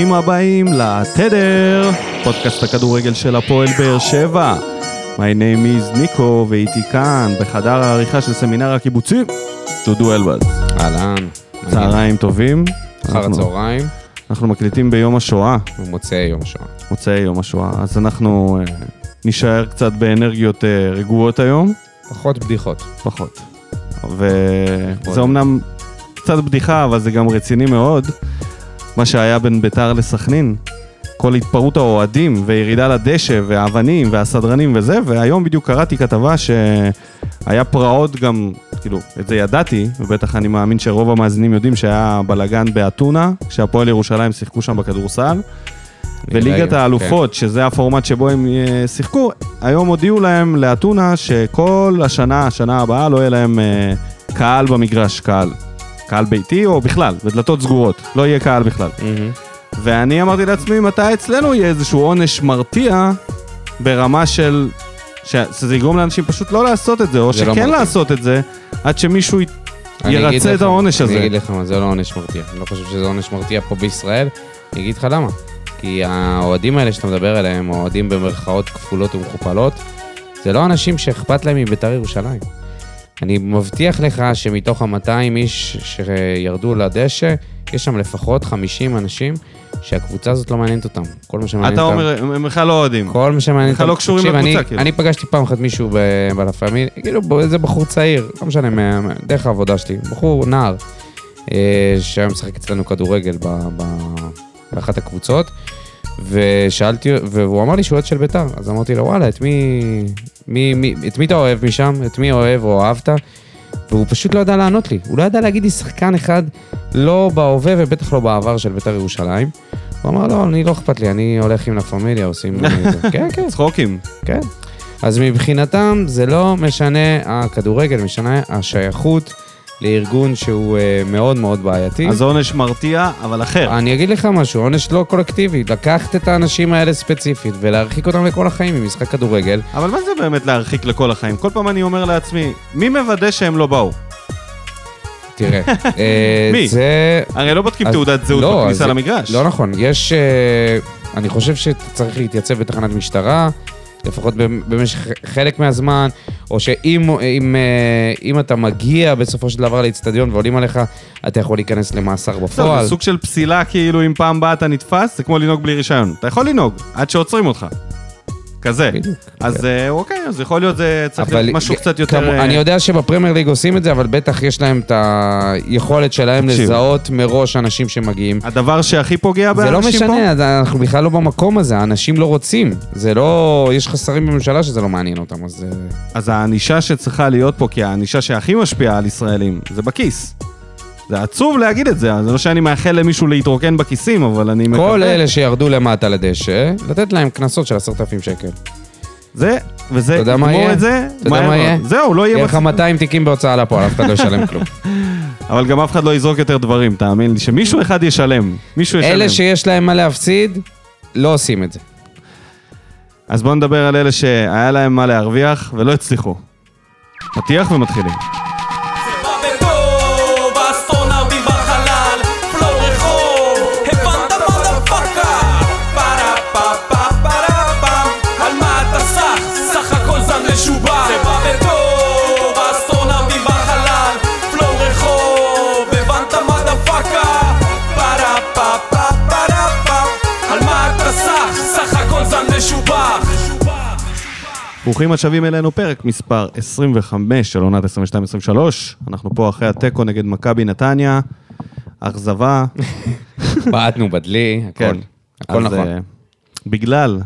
ברוכים הבאים לתדר, פודקאסט הכדורגל של הפועל באר שבע. My name is ניקו, ואיתי כאן, בחדר העריכה של סמינר הקיבוצים, דודו אלבז. אהלן. צהריים טובים. אחר הצהריים אנחנו מקליטים ביום השואה, ומוצאי יום השואה. מוצאי יום השואה, אז אנחנו אה, נישאר קצת באנרגיות אה, רגועות היום, פחות בדיחות. פחות. וזה אמנם קצת בדיחה, אבל זה גם רציני מאוד. מה שהיה בין ביתר לסכנין, כל התפרעות האוהדים וירידה לדשא והאבנים והסדרנים וזה, והיום בדיוק קראתי כתבה שהיה פרעות גם, כאילו, את זה ידעתי, ובטח אני מאמין שרוב המאזינים יודעים שהיה בלאגן באתונה, כשהפועל ירושלים שיחקו שם בכדורסל. וליגת כן. האלופות, שזה הפורמט שבו הם אה, שיחקו, היום הודיעו להם לאתונה שכל השנה, השנה הבאה, לא יהיה להם אה, קהל במגרש, קהל. קהל ביתי או בכלל, בדלתות סגורות, לא יהיה קהל בכלל. מהמם. ואני אמרתי לעצמי, מתי אצלנו יהיה איזשהו עונש מרתיע ברמה של... שזה יגרום לאנשים פשוט לא לעשות את זה, או זה לא שכן מרתיע. לעשות את זה, עד שמישהו ירצה את העונש הזה. אני אגיד לך מה, זה לא עונש מרתיע. אני לא חושב שזה עונש מרתיע פה בישראל. אני אגיד לך למה. כי האוהדים האלה שאתה מדבר עליהם, אוהדים במרכאות כפולות ומכופלות, זה לא אנשים שאכפת להם מבית"ר ירושלים. אני מבטיח לך שמתוך ה-200 איש שירדו לדשא, יש שם לפחות 50 אנשים שהקבוצה הזאת לא מעניינת אותם. כל מה שמעניין אתה אותם... אומר, הם בכלל לא אוהדים. כל מה שמעניין בכלל לא קשורים לקבוצה, אני, כאילו. אני פגשתי פעם אחת מישהו בלה פמיליה, כאילו איזה בחור צעיר, לא משנה, דרך העבודה שלי, בחור נער, אה, שהיה משחק אצלנו כדורגל ב, ב, באחת הקבוצות, ושאלתי, והוא אמר לי שהוא אוהד של בית"ר, אז אמרתי לו, וואלה, את מי, מי, מי, את מי אתה אוהב משם? את מי אוהב או אהבת? והוא פשוט לא ידע לענות לי, הוא לא ידע להגיד לי שחקן אחד, לא בהווה ובטח לא בעבר של בית"ר ירושלים. הוא אמר, לא, אני לא אכפת לי, אני הולך עם לה פמיליה, עושים... זה." כן, כן, צחוקים. כן. אז מבחינתם זה לא משנה הכדורגל, משנה השייכות לארגון שהוא אה, מאוד מאוד בעייתי. אז עונש מרתיע, אבל אחר. אני אגיד לך משהו, עונש לא קולקטיבי, לקחת את האנשים האלה ספציפית ולהרחיק אותם לכל החיים ממשחק כדורגל. אבל מה זה באמת להרחיק לכל החיים? כל פעם אני אומר לעצמי, מי מוודא שהם לא באו? תראה, אה, מי? זה... הרי לא בודקים אז- תעודת זהות לא, בכניסה אז- למגרש. לא נכון, יש... אה, אני חושב שצריך להתייצב בתחנת משטרה, לפחות במ- במשך חלק מהזמן, או שאם אם, אה, אם אתה מגיע בסופו של דבר לאצטדיון ועולים עליך, אתה יכול להיכנס למאסר בפועל. זה סוג של פסילה, כאילו אם פעם באה אתה נתפס, זה כמו לנהוג בלי רישיון. אתה יכול לנהוג, עד שעוצרים אותך. כזה. בדיוק. אז אה, אוקיי, אז יכול להיות זה צריך להיות משהו קצת יותר... כמו- אה, אני יודע שבפרמייר ליג עושים את זה, אבל בטח יש להם את היכולת שלהם תקשיב. לזהות מראש אנשים שמגיעים. הדבר שהכי פוגע זה לא באנשים פה... משנה, אז אנחנו בכלל לא במקום הזה, האנשים לא רוצים. זה לא... יש חסרים בממשלה שזה לא מעניין אותם, אז... אה, אז הענישה שצריכה להיות פה, כי הענישה שהכי משפיעה על ישראלים, זה בכיס. זה עצוב להגיד את זה, זה לא שאני מאחל למישהו להתרוקן בכיסים, אבל אני מקווה... כל אלה שירדו למטה לדשא, לתת להם קנסות של עשרת אלפים שקל. זה, וזה, אתה יודע מה יהיה? את זה, אתה יודע מה. יהיה? זהו, לא יהיה... יהיה לך בצ- 200 תיקים בהוצאה לפועל, אף אחד לא ישלם כלום. אבל גם אף אחד לא יזרוק יותר דברים, תאמין לי, שמישהו אחד ישלם. מישהו ישלם. אלה שיש להם מה להפסיד, לא עושים את זה. אז בואו נדבר על אלה שהיה להם מה להרוויח ולא הצליחו. פתיח ומתחילים. ברוכים השבים אלינו, פרק מספר 25 של עונת 22-23. אנחנו פה אחרי התיקו נגד מכבי נתניה, אכזבה. בעטנו בדלי, הכל. כן. הכל אז, נכון. אה, בגלל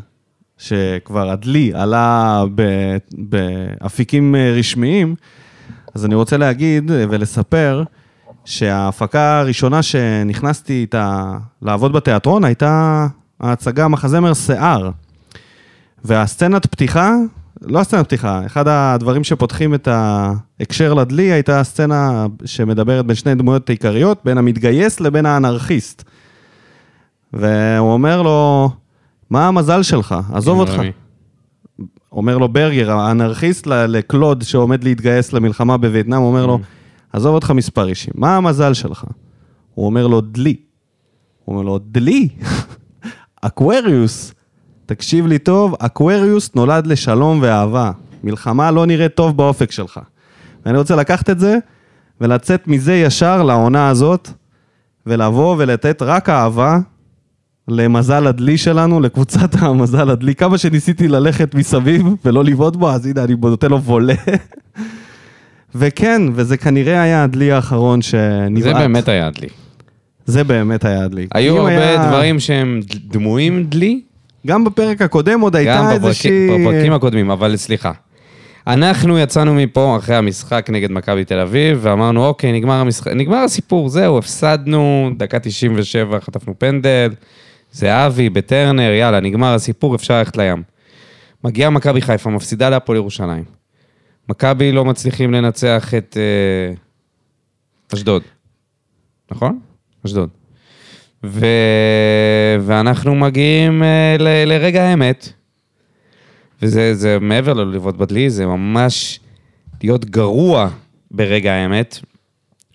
שכבר הדלי עלה באפיקים אה, רשמיים, אז אני רוצה להגיד אה, ולספר שההפקה הראשונה שנכנסתי איתה לעבוד בתיאטרון הייתה ההצגה מחזמר שיער. והסצנת פתיחה, לא הסצנת פתיחה, אחד הדברים שפותחים את ההקשר לדלי הייתה הסצנה שמדברת בין שני דמויות עיקריות, בין המתגייס לבין האנרכיסט. והוא אומר לו, מה המזל שלך? עזוב אותך. רמי. אומר לו ברגר, האנרכיסט לקלוד שעומד להתגייס למלחמה בווייטנאם, הוא אומר לו, עזוב אותך מספר אישי, מה המזל שלך? הוא אומר לו, דלי. הוא אומר לו, דלי, אקווריוס. תקשיב לי טוב, אקווריוס נולד לשלום ואהבה. מלחמה לא נראית טוב באופק שלך. ואני רוצה לקחת את זה ולצאת מזה ישר לעונה הזאת, ולבוא ולתת רק אהבה למזל הדלי שלנו, לקבוצת המזל הדלי. כמה שניסיתי ללכת מסביב ולא לבעוט בו, אז הנה, אני נותן לו וולה. וכן, וזה כנראה היה הדלי האחרון שנבעט. זה באמת היה דלי. זה באמת היה הדלי. היו הרבה היה- דברים שהם דמויים דלי, גם בפרק הקודם עוד גם הייתה איזושהי... בפרקים הקודמים, אבל סליחה. אנחנו יצאנו מפה אחרי המשחק נגד מכבי תל אביב, ואמרנו, אוקיי, נגמר המשחק, נגמר הסיפור, זהו, הפסדנו, דקה 97 חטפנו פנדל, זהבי בטרנר, יאללה, נגמר הסיפור, אפשר ללכת לים. מגיעה מכבי חיפה, מפסידה להפועל ירושלים. מכבי לא מצליחים לנצח את אה, אשדוד, נכון? אשדוד. ו... ואנחנו מגיעים אה, ל... לרגע האמת, וזה זה מעבר ללבעוט בדלי, זה ממש להיות גרוע ברגע האמת,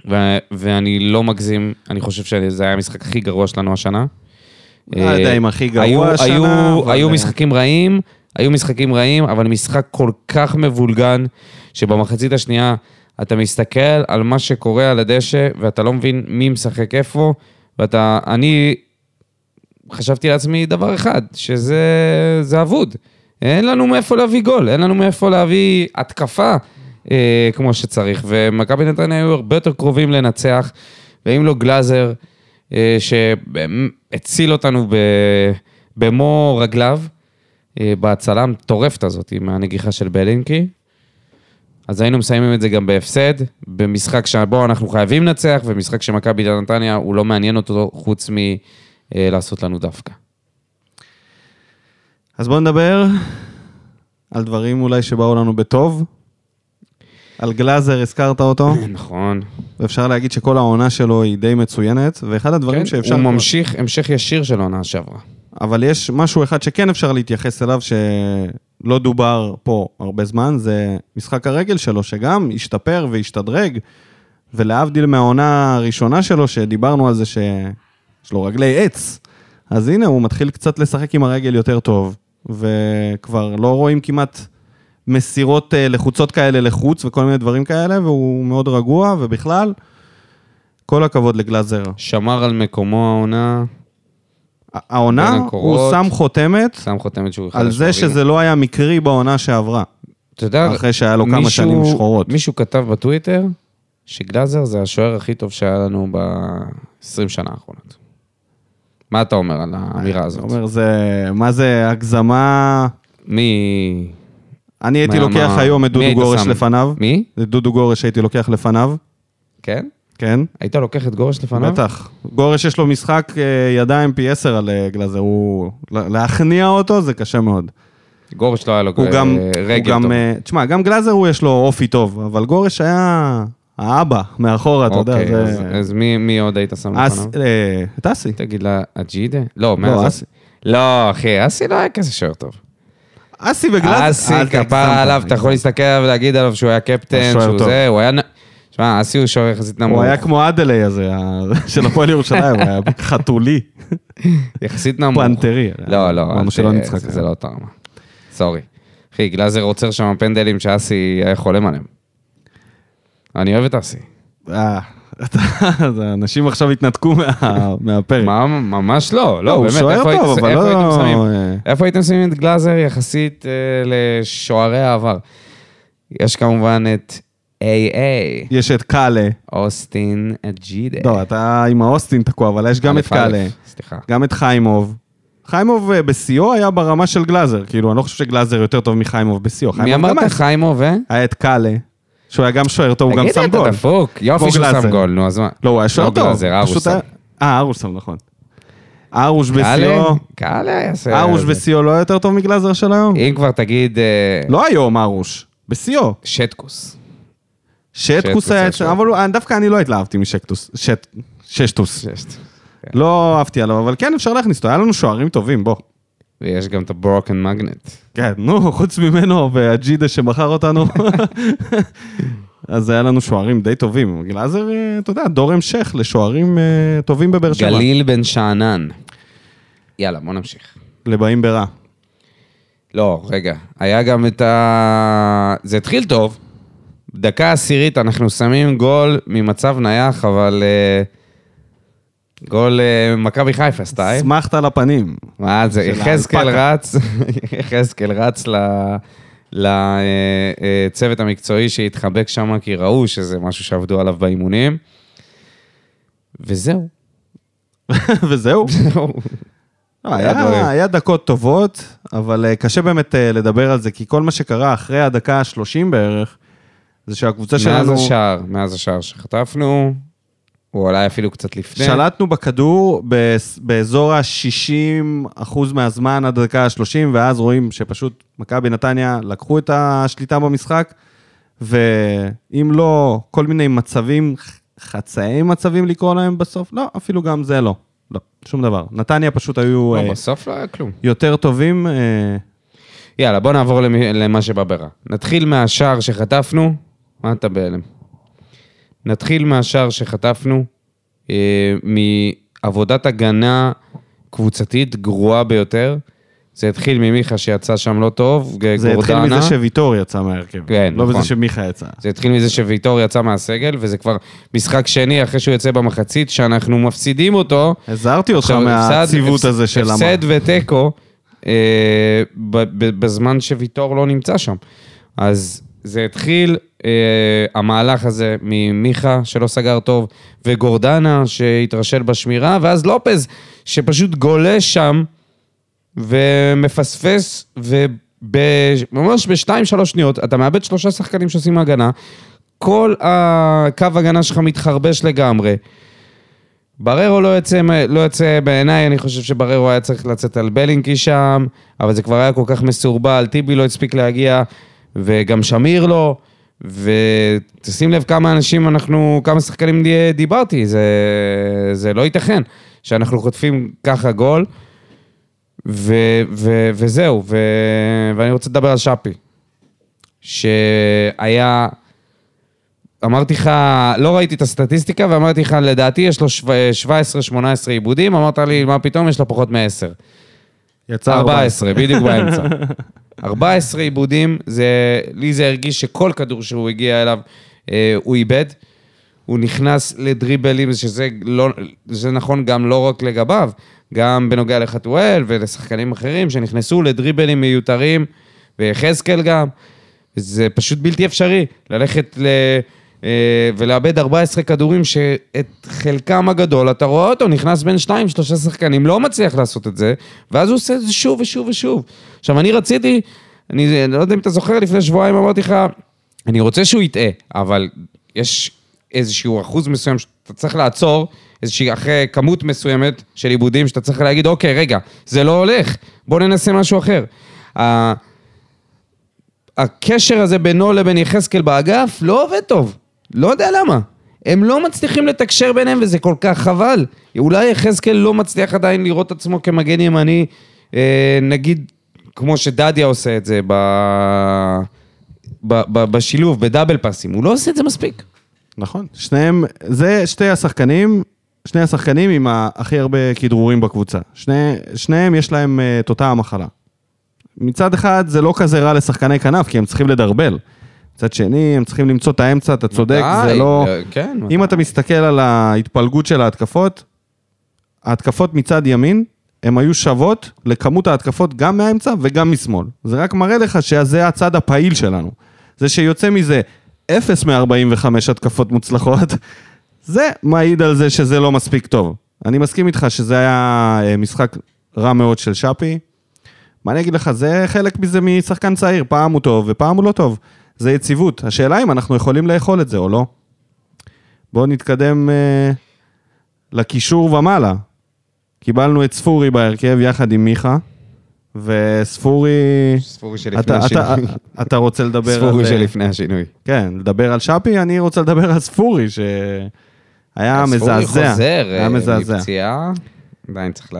ו... ואני לא מגזים, אני חושב שזה היה המשחק הכי גרוע שלנו השנה. לא יודע אם הכי גרוע היו, השנה, היו, אבל- היו משחקים רעים, היו משחקים רעים, אבל משחק כל כך מבולגן, שבמחצית השנייה אתה מסתכל על מה שקורה על הדשא, ואתה לא מבין מי משחק איפה, ואתה, אני חשבתי לעצמי דבר אחד, שזה זה אבוד. אין לנו מאיפה להביא גול, אין לנו מאיפה להביא התקפה אה, כמו שצריך, ומכבי נתניה היו הרבה יותר קרובים לנצח, ואם לא גלאזר, אה, שהציל אותנו ב, במו רגליו, אה, בהצלה המטורפת הזאת מהנגיחה של בלינקי, אז היינו מסיימים את זה גם בהפסד, במשחק שבו אנחנו חייבים לנצח, ומשחק שמכבי נתניה, הוא לא מעניין אותו חוץ מלעשות לנו דווקא. אז בואו נדבר על דברים אולי שבאו לנו בטוב. על גלאזר הזכרת אותו, נכון. ואפשר להגיד שכל העונה שלו היא די מצוינת, ואחד הדברים כן, שאפשר... הוא ממשיך, המשך ישיר של העונה שעברה. אבל יש משהו אחד שכן אפשר להתייחס אליו, שלא דובר פה הרבה זמן, זה משחק הרגל שלו, שגם השתפר והשתדרג, ולהבדיל מהעונה הראשונה שלו, שדיברנו על זה שיש לו רגלי עץ, אז הנה, הוא מתחיל קצת לשחק עם הרגל יותר טוב, וכבר לא רואים כמעט מסירות אה, לחוצות כאלה לחוץ וכל מיני דברים כאלה, והוא מאוד רגוע, ובכלל, כל הכבוד לגלאזר. שמר על מקומו העונה, העונה, הוא. שם חותמת שם חותמת שהוא על זה השוערים. שזה לא היה מקרי בעונה שעברה, אתה יודע, אחרי שהיה לו כמה מישהו- שנים שחורות. מישהו כתב בטוויטר שגלאזר זה השוער הכי טוב שהיה לנו ב-20 שנה האחרונות. מה אתה אומר על האמירה הזאת? אומר, זה, מה זה הגזמה... מי... אני הייתי מה- לוקח מה- היום את דודו גורש שם? לפניו. מי? את דודו גורש הייתי לוקח לפניו, כן? כן, היית לוקח את גורש לפניו? בטח. גורש יש לו משחק אה, ידיים פי עשר על אה, גלאזר, הוא... להכניע אותו זה קשה מאוד. גורש לא היה לו אה, רגל גם, טוב. תשמע, גם גלאזר הוא יש לו אופי טוב, אבל גורש היה האבא מאחורה, אתה יודע, אוקיי, אז-. אז מי מי עוד היית שם לפניו? את אסי. תגיד לה, אג'ידה? לא, מאז... אסי. לא, אחי, אסי לא היה כזה שוער טוב. אסי וגלאזר. אסי, כפרה עליו, אתה יכול להסתכל עליו ולהגיד עליו שהוא היה קפטן, שהוא. זה, הוא היה... שמע, אסי הוא שוער יחסית נמוך. הוא היה כמו אדלי הזה, של הפועל ירושלים, הוא היה חתולי, יחסית נמוך. פנתרי. לא, לא, אמרנו שלא נצחק. זה לא אותה רמה. סורי. אחי, גלאזר עוצר שם פנדלים שאסי היה חולם עליהם. אני אוהב את אסי. אה, האנשים עכשיו התנתקו מה- מהפרק. מה, ממש לא, לא, באמת, הייתם- שמים? איפה הייתם שמים את גלאזר יחסית אה, לשוערי העבר? יש כמובן את AA, יש את קאלה. אוסטין אג'ידה. לא, אתה עם האוסטין תקוע, אבל יש גם את קאלה. סליחה. גם את חיימוב. חיימוב אה, בשיאו היה ברמה של גלאזר, כאילו, אני לא חושב שגלאזר יותר טוב מחיימוב בשיאו. מי חיימוב אמרת? היה- חיימו ו? היה את קאלה, שהוא היה גם שוער טוב, הוא גם תגיד, שם אתה גול. דפוק. יופי שהוא גלאזר. שם גול, נו, אז מה? לא, הוא היה שוער לא טוב. גלאזר, פשוט ארוסם. היה- אה, ארוסם, נכון. ארוש קאלה? בשיאו, קאלה יעשה... ארוש. בשיאו לא יותר טוב מגלאזר של היום? אם כבר תגיד... אה, לא היום ארוש, בשיאו. שטקוס. שטקוס היה שוער. אבל דווקא אני לא התלהבתי משקטוס, שט- ששטוס. שטקוס. לא אהבתי עליו, אבל כן אפשר להכניס אותו, היה לנו שוערים טובים, בוא. ויש גם את הברוקן מגנט. כן, נו, חוץ ממנו והג'ידה שמכר אותנו. אז היה לנו שוערים די טובים. גלאזר, אה, אתה יודע, דור המשך לשוערים אה, טובים בבאר שבע. גליל בן שאנן. יאללה, בוא נמשיך. לבאים ברע. לא, רגע, היה גם את ה... זה התחיל טוב. דקה עשירית אנחנו שמים גול ממצב נייח, אבל... אה, גול אה, מכבי חיפה סטייל. אסמכת על הפנים. מה זה, יחזקאל. רץ, יחזקאל רץ לצוות המקצועי שהתחבק שם, כי ראו שזה משהו שעבדו עליו באימונים. וזהו. וזהו. לא, היה. היה, דקות טובות, אבל אה, קשה באמת אה, לדבר על זה, כי כל מה שקרה אחרי הדקה ה-30 בערך, זה שהקבוצה מאז שלנו... השער, מאז השער שחטפנו, או אולי אפילו קצת לפני. שלטנו בכדור באזור ה-60 אחוז מהזמן עד הדקה ה-30, ואז רואים שפשוט מכבי נתניה לקחו את השליטה במשחק, ואם לא, כל מיני מצבים, חצאי מצבים לקרוא להם בסוף, לא, אפילו גם זה לא. לא, שום דבר. נתניה פשוט היו לא, אה, בסוף לא היה כלום. יותר טובים. אה, יאללה, בוא נעבור למי- למה שבא ברע. נתחיל מהשער שחטפנו, מה אתה בהלם? נתחיל מהשער שחטפנו, אה, מעבודת הגנה קבוצתית גרועה ביותר. זה התחיל ממיכה שיצא שם לא טוב, זה התחיל גורדנה. מזה שוויטור יצא מהרכב. כן, לא נכון. בזה שמיכה יצא. זה התחיל מזה שוויטור יצא מהסגל, וזה כבר משחק שני אחרי שהוא יוצא במחצית, שאנחנו מפסידים אותו. הזהרתי אותך מהציוות הפסד- הזה של הפסד אמר. ותיקו אה, בזמן שוויטור לא נמצא שם. אז זה התחיל, אה, המהלך הזה ממיכה שלא סגר טוב, וגורדנה שהתרשל בשמירה, ואז לופז שפשוט גולש שם ומפספס, וממש בשתיים שלוש שניות אתה מאבד שלושה שחקנים שעושים הגנה, כל הקו הגנה שלך מתחרבש לגמרי. בררו לא יוצא, לא יוצא בעיניי, אני חושב שבררו היה צריך לצאת על בלינקי שם, אבל זה כבר היה כל כך מסורבל, טיבי לא הספיק להגיע, וגם שמיר לא, ותשים לב כמה אנשים אנחנו, כמה שחקנים די- דיברתי, זה, זה לא ייתכן שאנחנו חוטפים ככה גול, ו, ו, וזהו, ו, ואני רוצה לדבר על שפי, שהיה... אמרתי לך, לא ראיתי את הסטטיסטיקה, ואמרתי לך, לדעתי יש לו 17-18 עיבודים, אמרת לי, מה פתאום, יש לו פחות מ-10. יצא 14, בדיוק באמצע. 14 עיבודים, זה, לי זה הרגיש שכל כדור שהוא הגיע אליו, אה, הוא איבד. הוא נכנס לדריבלים, שזה לא, זה נכון גם לא רק לגביו, גם בנוגע לחתואל ולשחקנים אחרים שנכנסו לדריבלים מיותרים, ויחזקאל גם. זה פשוט בלתי אפשרי ללכת ל... אה, ולאבד 14 כדורים שאת חלקם הגדול, אתה רואה אותו נכנס בין שניים, שלושה שחקנים, לא מצליח לעשות את זה, ואז הוא עושה את זה שוב ושוב ושוב. עכשיו, אני רציתי, אני לא יודע אם אתה זוכר, לפני שבועיים אמרתי לך, אני רוצה שהוא יטעה, אבל יש איזשהו אחוז מסוים שאתה צריך לעצור, איזושהי, אחרי כמות מסוימת של עיבודים, שאתה צריך להגיד, אוקיי, רגע, זה לא הולך, בוא ננסה משהו אחר. הקשר הזה בינו לבין יחזקאל באגף לא עובד טוב. לא יודע למה. הם לא מצליחים לתקשר ביניהם וזה כל כך חבל. אולי יחזקאל לא מצליח עדיין לראות עצמו כמגן ימני, אה, נגיד, כמו שדדיה עושה את זה ב... ב... ב... בשילוב, בדאבל פאסים. הוא לא עושה את זה מספיק. נכון. שניהם, זה שתי השחקנים, שני השחקנים עם הכי הרבה כדרורים בקבוצה. שני, שניהם יש להם אה, את אותה המחלה. מצד אחד זה לא כזה רע לשחקני כנף, כי הם צריכים לדרבל. מצד שני, הם צריכים למצוא את האמצע, אתה צודק, זה די, לא... אה, כן. אם אתה מסתכל על ההתפלגות של ההתקפות, ההתקפות מצד ימין, הן היו שוות לכמות ההתקפות גם מהאמצע וגם משמאל. זה רק מראה לך שזה הצד הפעיל שלנו. זה שיוצא מזה 0 מ-45 התקפות מוצלחות, זה מעיד על זה שזה לא מספיק טוב. אני מסכים איתך שזה היה אה, משחק רע מאוד של שפי. מה אני אגיד לך, זה חלק מזה משחקן צעיר, פעם הוא טוב ופעם הוא לא טוב. זה יציבות. השאלה אם אנחנו יכולים לאכול את זה או לא. בואו נתקדם אה, לקישור ומעלה. קיבלנו את ספורי בהרכב יחד עם מיכה, וספורי... ספורי שלפני אתה, אתה, השינוי. אתה רוצה לדבר על... ספורי אה, שלפני השינוי. כן, לדבר על שפי, אני רוצה לדבר על ספורי, שהיה ספורי מזעזע. חוזר היה אה, מזעזע. מפציעה, עדיין צריך ל...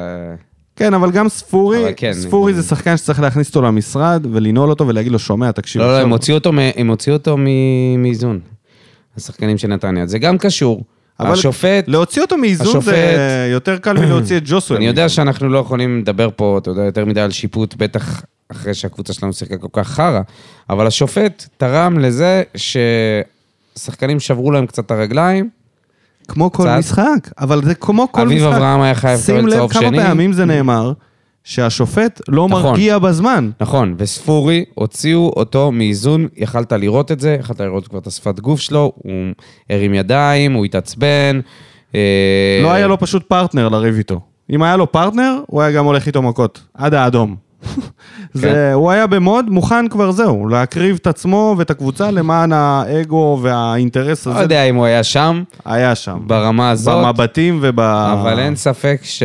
כן, אבל גם ספורי, אבל כן, ספורי אה, זה שחקן שצריך להכניס אותו למשרד ולנעול אותו ולהגיד לו, שומע, תקשיב. לא, לא, הם הוציאו אותו, מ- הם הוציאו אותו מ- מאיזון. השחקנים של נתניה. זה גם קשור. אבל השופט, להוציא אותו מאיזון השופט- זה יותר קל מלהוציא את ג'וסו. אני יודע שאנחנו לא יכולים לדבר פה, אתה יודע, יותר מדי על שיפוט, בטח אחרי שהקבוצה שלנו שיחקה כל כך חרא, אבל השופט תרם לזה ששחקנים שברו להם קצת את הרגליים. כמו כל קצת. משחק, אבל זה כמו כל משחק. אביב אברהם היה חייב שים לקבל לב צהוב כמה שני. פעמים זה נאמר, שהשופט לא נכון. מרגיע בזמן. נכון, וספורי, הוציאו אותו מאיזון, יכלת לראות את זה, יכלת לראות כבר את השפת גוף שלו, הוא הרים ידיים, הוא התעצבן. אה, לא היה לו פשוט פרטנר לריב איתו. אם היה לו פרטנר, הוא היה גם הולך איתו מכות. עד האדום. זה, כן. הוא היה במוד מוכן כבר זהו, להקריב את עצמו ואת הקבוצה למען האגו והאינטרס לא הזה. יודע אם הוא היה שם, היה שם. ברמה הזאת. במבטים וב... אבל אין ספק ש...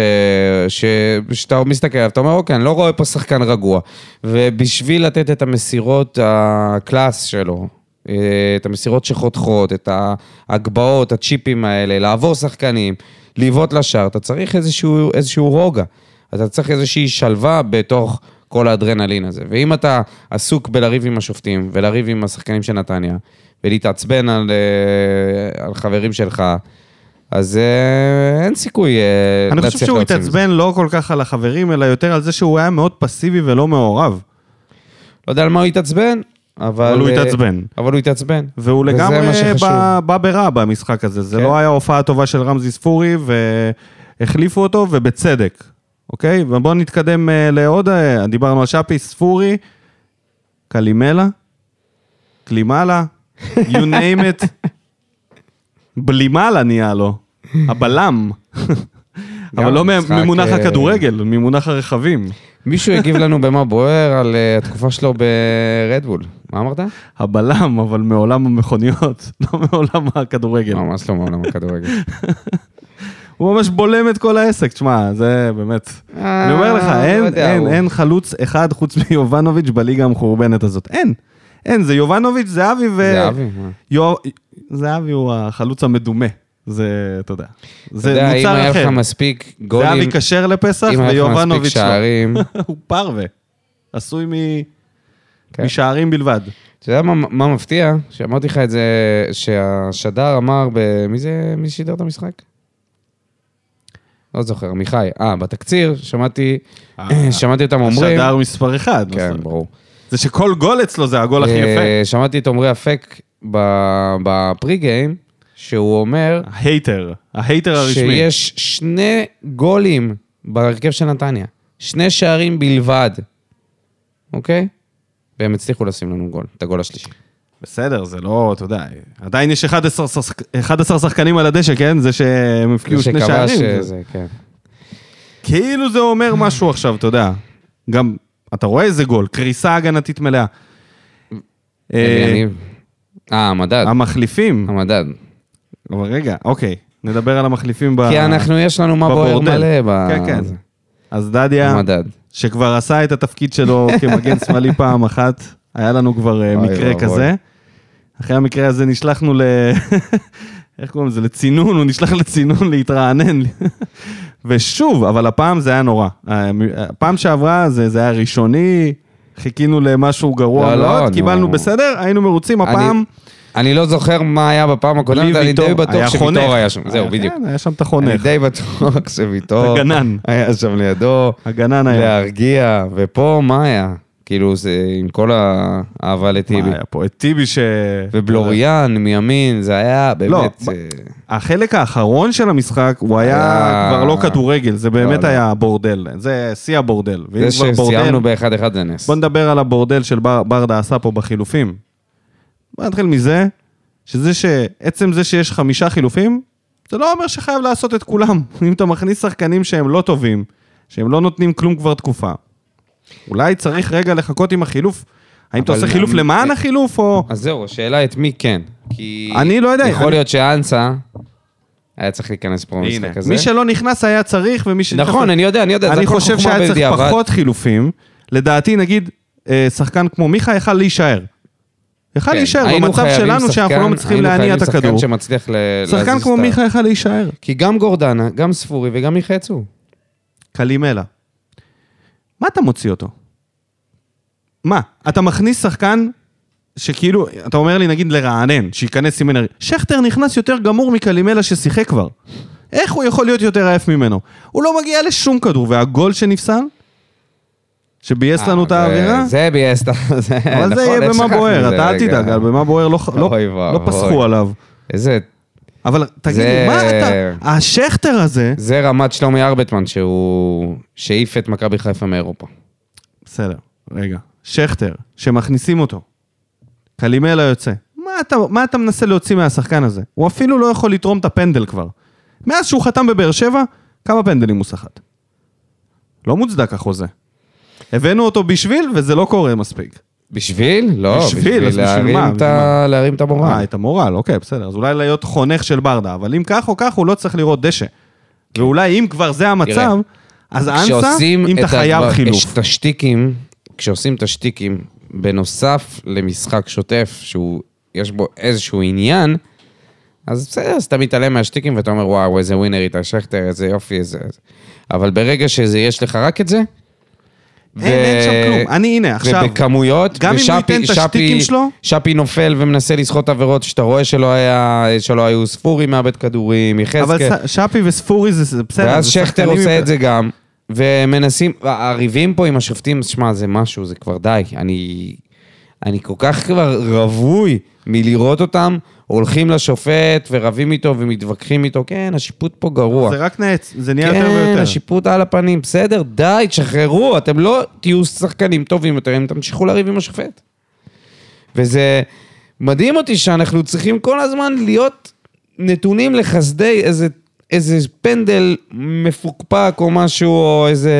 ש... שאתה מסתכל עליו, אתה אומר, אוקיי, אני לא רואה פה שחקן רגוע. ובשביל לתת את המסירות הקלאס שלו, אה, את המסירות שחותכות, את ההגבהות, הצ'יפים האלה, לעבור שחקנים, לבעוט לשער, אתה צריך איזשהו, איזשהו רוגע. אתה צריך איזושהי שלווה בתוך כל האדרנלין הזה. ואם אתה עסוק בלריב עם השופטים, ולריב עם השחקנים של נתניה, ולהתעצבן על, אה, על חברים שלך, אז אה, אין סיכוי אה, אני להצליח חושב שהוא להוציא. התעצבן לא כל כך על החברים, אלא יותר על זה שהוא היה מאוד פסיבי ולא מעורב. לא יודע על מה הוא התעצבן, אבל... אבל הוא התעצבן. אבל הוא התעצבן. והוא לגמרי. בא, בא ברע במשחק הזה. זה כן. לא היה הופעה טובה של רמזי ספורי, והחליפו אותו, ובצדק, אוקיי? ובואו נתקדם אה, לעוד, אה, דיברנו על שפי, ספורי, קלימלה, קלימלה, you name it. בלימלה נהיה לו, הבלם. אבל לא ממונח אה, הכדורגל, ממונח הרכבים. מישהו הגיב לנו במה בוער על התקופה שלו ברדבול. מה אמרת? הבלם, אבל מעולם המכוניות, לא מעולם הכדורגל. ממש לא מעולם הכדורגל. הוא ממש בולם את כל העסק, תשמע, זה באמת... אה, אני אומר לך, לא אין, יודע, אין, אין חלוץ אחד חוץ מיובנוביץ' בליגה המחורבנת הזאת. אין. אין, זה יובנוביץ', זהבי ו... זהבי, מה? יו... זהבי הוא החלוץ המדומה. זה, אתה יודע. זה יודע, אם מוצר היה לך אחר. מספיק זהבי גולים, כשר לפסח אם ויובנוביץ' לא. שערים, הוא פרווה. עשוי מ... כן. משערים בלבד. אתה יודע מה, מה מפתיע? שאמרתי לך את זה, שהשדר אמר, ב... מי זה, מי שידר את המשחק? לא זוכר, עמיחי. אה, בתקציר, שמעתי, שמעתי אותם אומרים... השדר מספר אחד. כן. ברור. זה שכל גול אצלו זה הגול הכי יפה. אה, שמעתי את עמרי אפק בפרי גיים, שהוא אומר ההייטר, ההייטר הרשמי. שיש שני גולים בהרכב של נתניה. שני שערים בלבד, אוקיי? והם הצליחו לשים לנו גול, את הגול השלישי. בסדר, זה לא, אתה יודע, עדיין יש 11, שחק... 11 שחקנים על הדשא, כן? זה שהם הפקיעו שני שערים. אה, זה- זה, כן. כאילו זה אומר משהו עכשיו, אתה יודע. גם, אתה רואה איזה גול, קריסה הגנתית מלאה. אה. אה, המדד. המחליפים, המדד. אבל רגע, אוקיי, נדבר על המחליפים ב... כי אנחנו, יש לנו מה בוער. מלא ב... כן, כן. אז דדיה, המדד. שכבר עשה את התפקיד שלו כמגן שמאלי פעם אחת, היה לנו כבר אה, מקרה. כזה. אחרי המקרה הזה נשלחנו ל... איך קוראים לזה? לצינון, הוא נשלח לצינון להתרענן. ושוב, אבל הפעם זה היה נורא. הפעם שעברה זה, זה היה ראשוני, חיכינו למשהו גרוע לא, לא, מאוד, נו. קיבלנו בסדר, היינו מרוצים, אני- הפעם... אני לא זוכר מה היה בפעם הקודמת, אני די בטוח. שוויטור היה שם. זהו, היה- בדיוק. כן, היה שם את אני החונך, די בטוח שוויטור הגנן, היה שם לידו, הגנן היה. להרגיע, ופה מה היה? כאילו, זה עם כל האהבה מה לטיבי. היה פה? את טיבי ש... ובלוריאן מימין, זה היה באמת... לא, החלק האחרון של המשחק, הוא היה כבר לא כדורגל, זה באמת לא. היה בורדל. זה שיא הבורדל. זה שסיימנו באחד אחד זה נס. בוא נדבר על הבורדל של בר- ברדה עשה פה בחילופים. בוא נתחיל מזה, שזה שעצם זה שיש חמישה חילופים, זה לא אומר שחייב לעשות את כולם. אם אתה מכניס שחקנים שהם לא טובים, שהם לא נותנים כלום כבר תקופה, אולי צריך רגע לחכות עם החילוף. האם אתה עושה חילוף למען החילוף, או... אז זהו, השאלה את מי כן. כי... אני לא יודע, יכול להיות שאנסה היה צריך להיכנס פה במשחק הזה. מי שלא נכנס היה צריך, ומי שנכנס... נכון, אני יודע, אני יודע, אני חושב שהיה צריך. פחות חילופים. לדעתי, נגיד, אה, שחקן כמו מיכה יכל להישאר. יכל כן, להישאר היינו במצב חייבים שלנו שאנחנו שחקן- לא מצליחים היינו להניע את חייבים הכדור. שחקן שמצליח ל- שחקן כמו מיכה יכל להישאר. כי גם גורדנה, גם ספורי וגם מיכה יצאו. קלימלה. מה אתה מוציא אותו? מה? אתה מכניס שחקן שכאילו, אתה אומר לי נגיד לרענן, שייכנס עם אנרגיה. שכטר נכנס יותר גמור מקלימלה ששיחק כבר. איך הוא יכול להיות יותר עייף ממנו? הוא לא מגיע לשום כדור, והגול שנפסל, שביאס לנו את אה, האווירה, זה- ביאס. זה- אבל נכון, זה יהיה איך במה בוער, אתה אל רגע. תדאג, על במה בוער לא- לא- לא. פסחו עליו. איזה... אבל תגיד זה- לי, מה אתה... השכטר הזה... זה רמת שלומי ארבטמן, שהוא... שהעיף את מכבי חיפה מאירופה. בסדר, רגע. שכטר, שמכניסים אותו, קלימלה יוצא. מה אתה, מה אתה מנסה להוציא מהשחקן הזה? הוא אפילו לא יכול לתרום את הפנדל כבר. מאז שהוא חתם בבאר שבע, כמה פנדלים הוא סחט? לא מוצדק החוזה. הבאנו אותו בשביל, וזה לא קורה מספיק. בשביל? לא, בשביל, בשביל להרים מה? את ה- להרים את אה, המורל. את המורל, אוקיי, בסדר. אז אולי להיות חונך של ברדה, אבל אם כך או כך, הוא לא צריך לראות דשא. ואולי אם כבר זה המצב, תראה, אז אנסה, אם אתה את חייב חילוף. את השטיקים, כשעושים את השטיקים, בנוסף למשחק שוטף, שהוא, יש בו איזשהו עניין, אז בסדר, אז אתה מתעלם מהשטיקים ואתה אומר, וואו, איזה ווינר איתה שכטר, איזה יופי, איזה... איזה." אבל ברגע שזה, יש לך רק את זה, אין, שם כלום. אני, הנה, עכשיו... ובכמויות, גם אם הוא ייתן את השטיקים שלו- שפי נופל ומנסה לסחוט עבירות שאתה רואה שלא היה, שלא היו ספורי מאבד כדורים, אבל יחזקאל. ס- שפי וספורי זה בסדר. ואז שכטר עושה את זה גם, ומנסים, הריבים פה עם השופטים, שמע, זה משהו, זה כבר די. אני, אני כל כך כבר רווי מלראות אותם הולכים לשופט ורבים איתו ומתווכחים איתו, כן, השיפוט פה גרוע. זה רק נעץ, זה נהיה יותר כן, ויותר. השיפוט על הפנים, בסדר, די, תשחררו, אתם לא תהיו שחקנים טובים יותר אם תמשיכו לריב עם השופט. וזה מדהים אותי שאנחנו צריכים כל הזמן להיות נתונים לחסדי איזה, איזה פנדל מפוקפק או משהו, או איזה...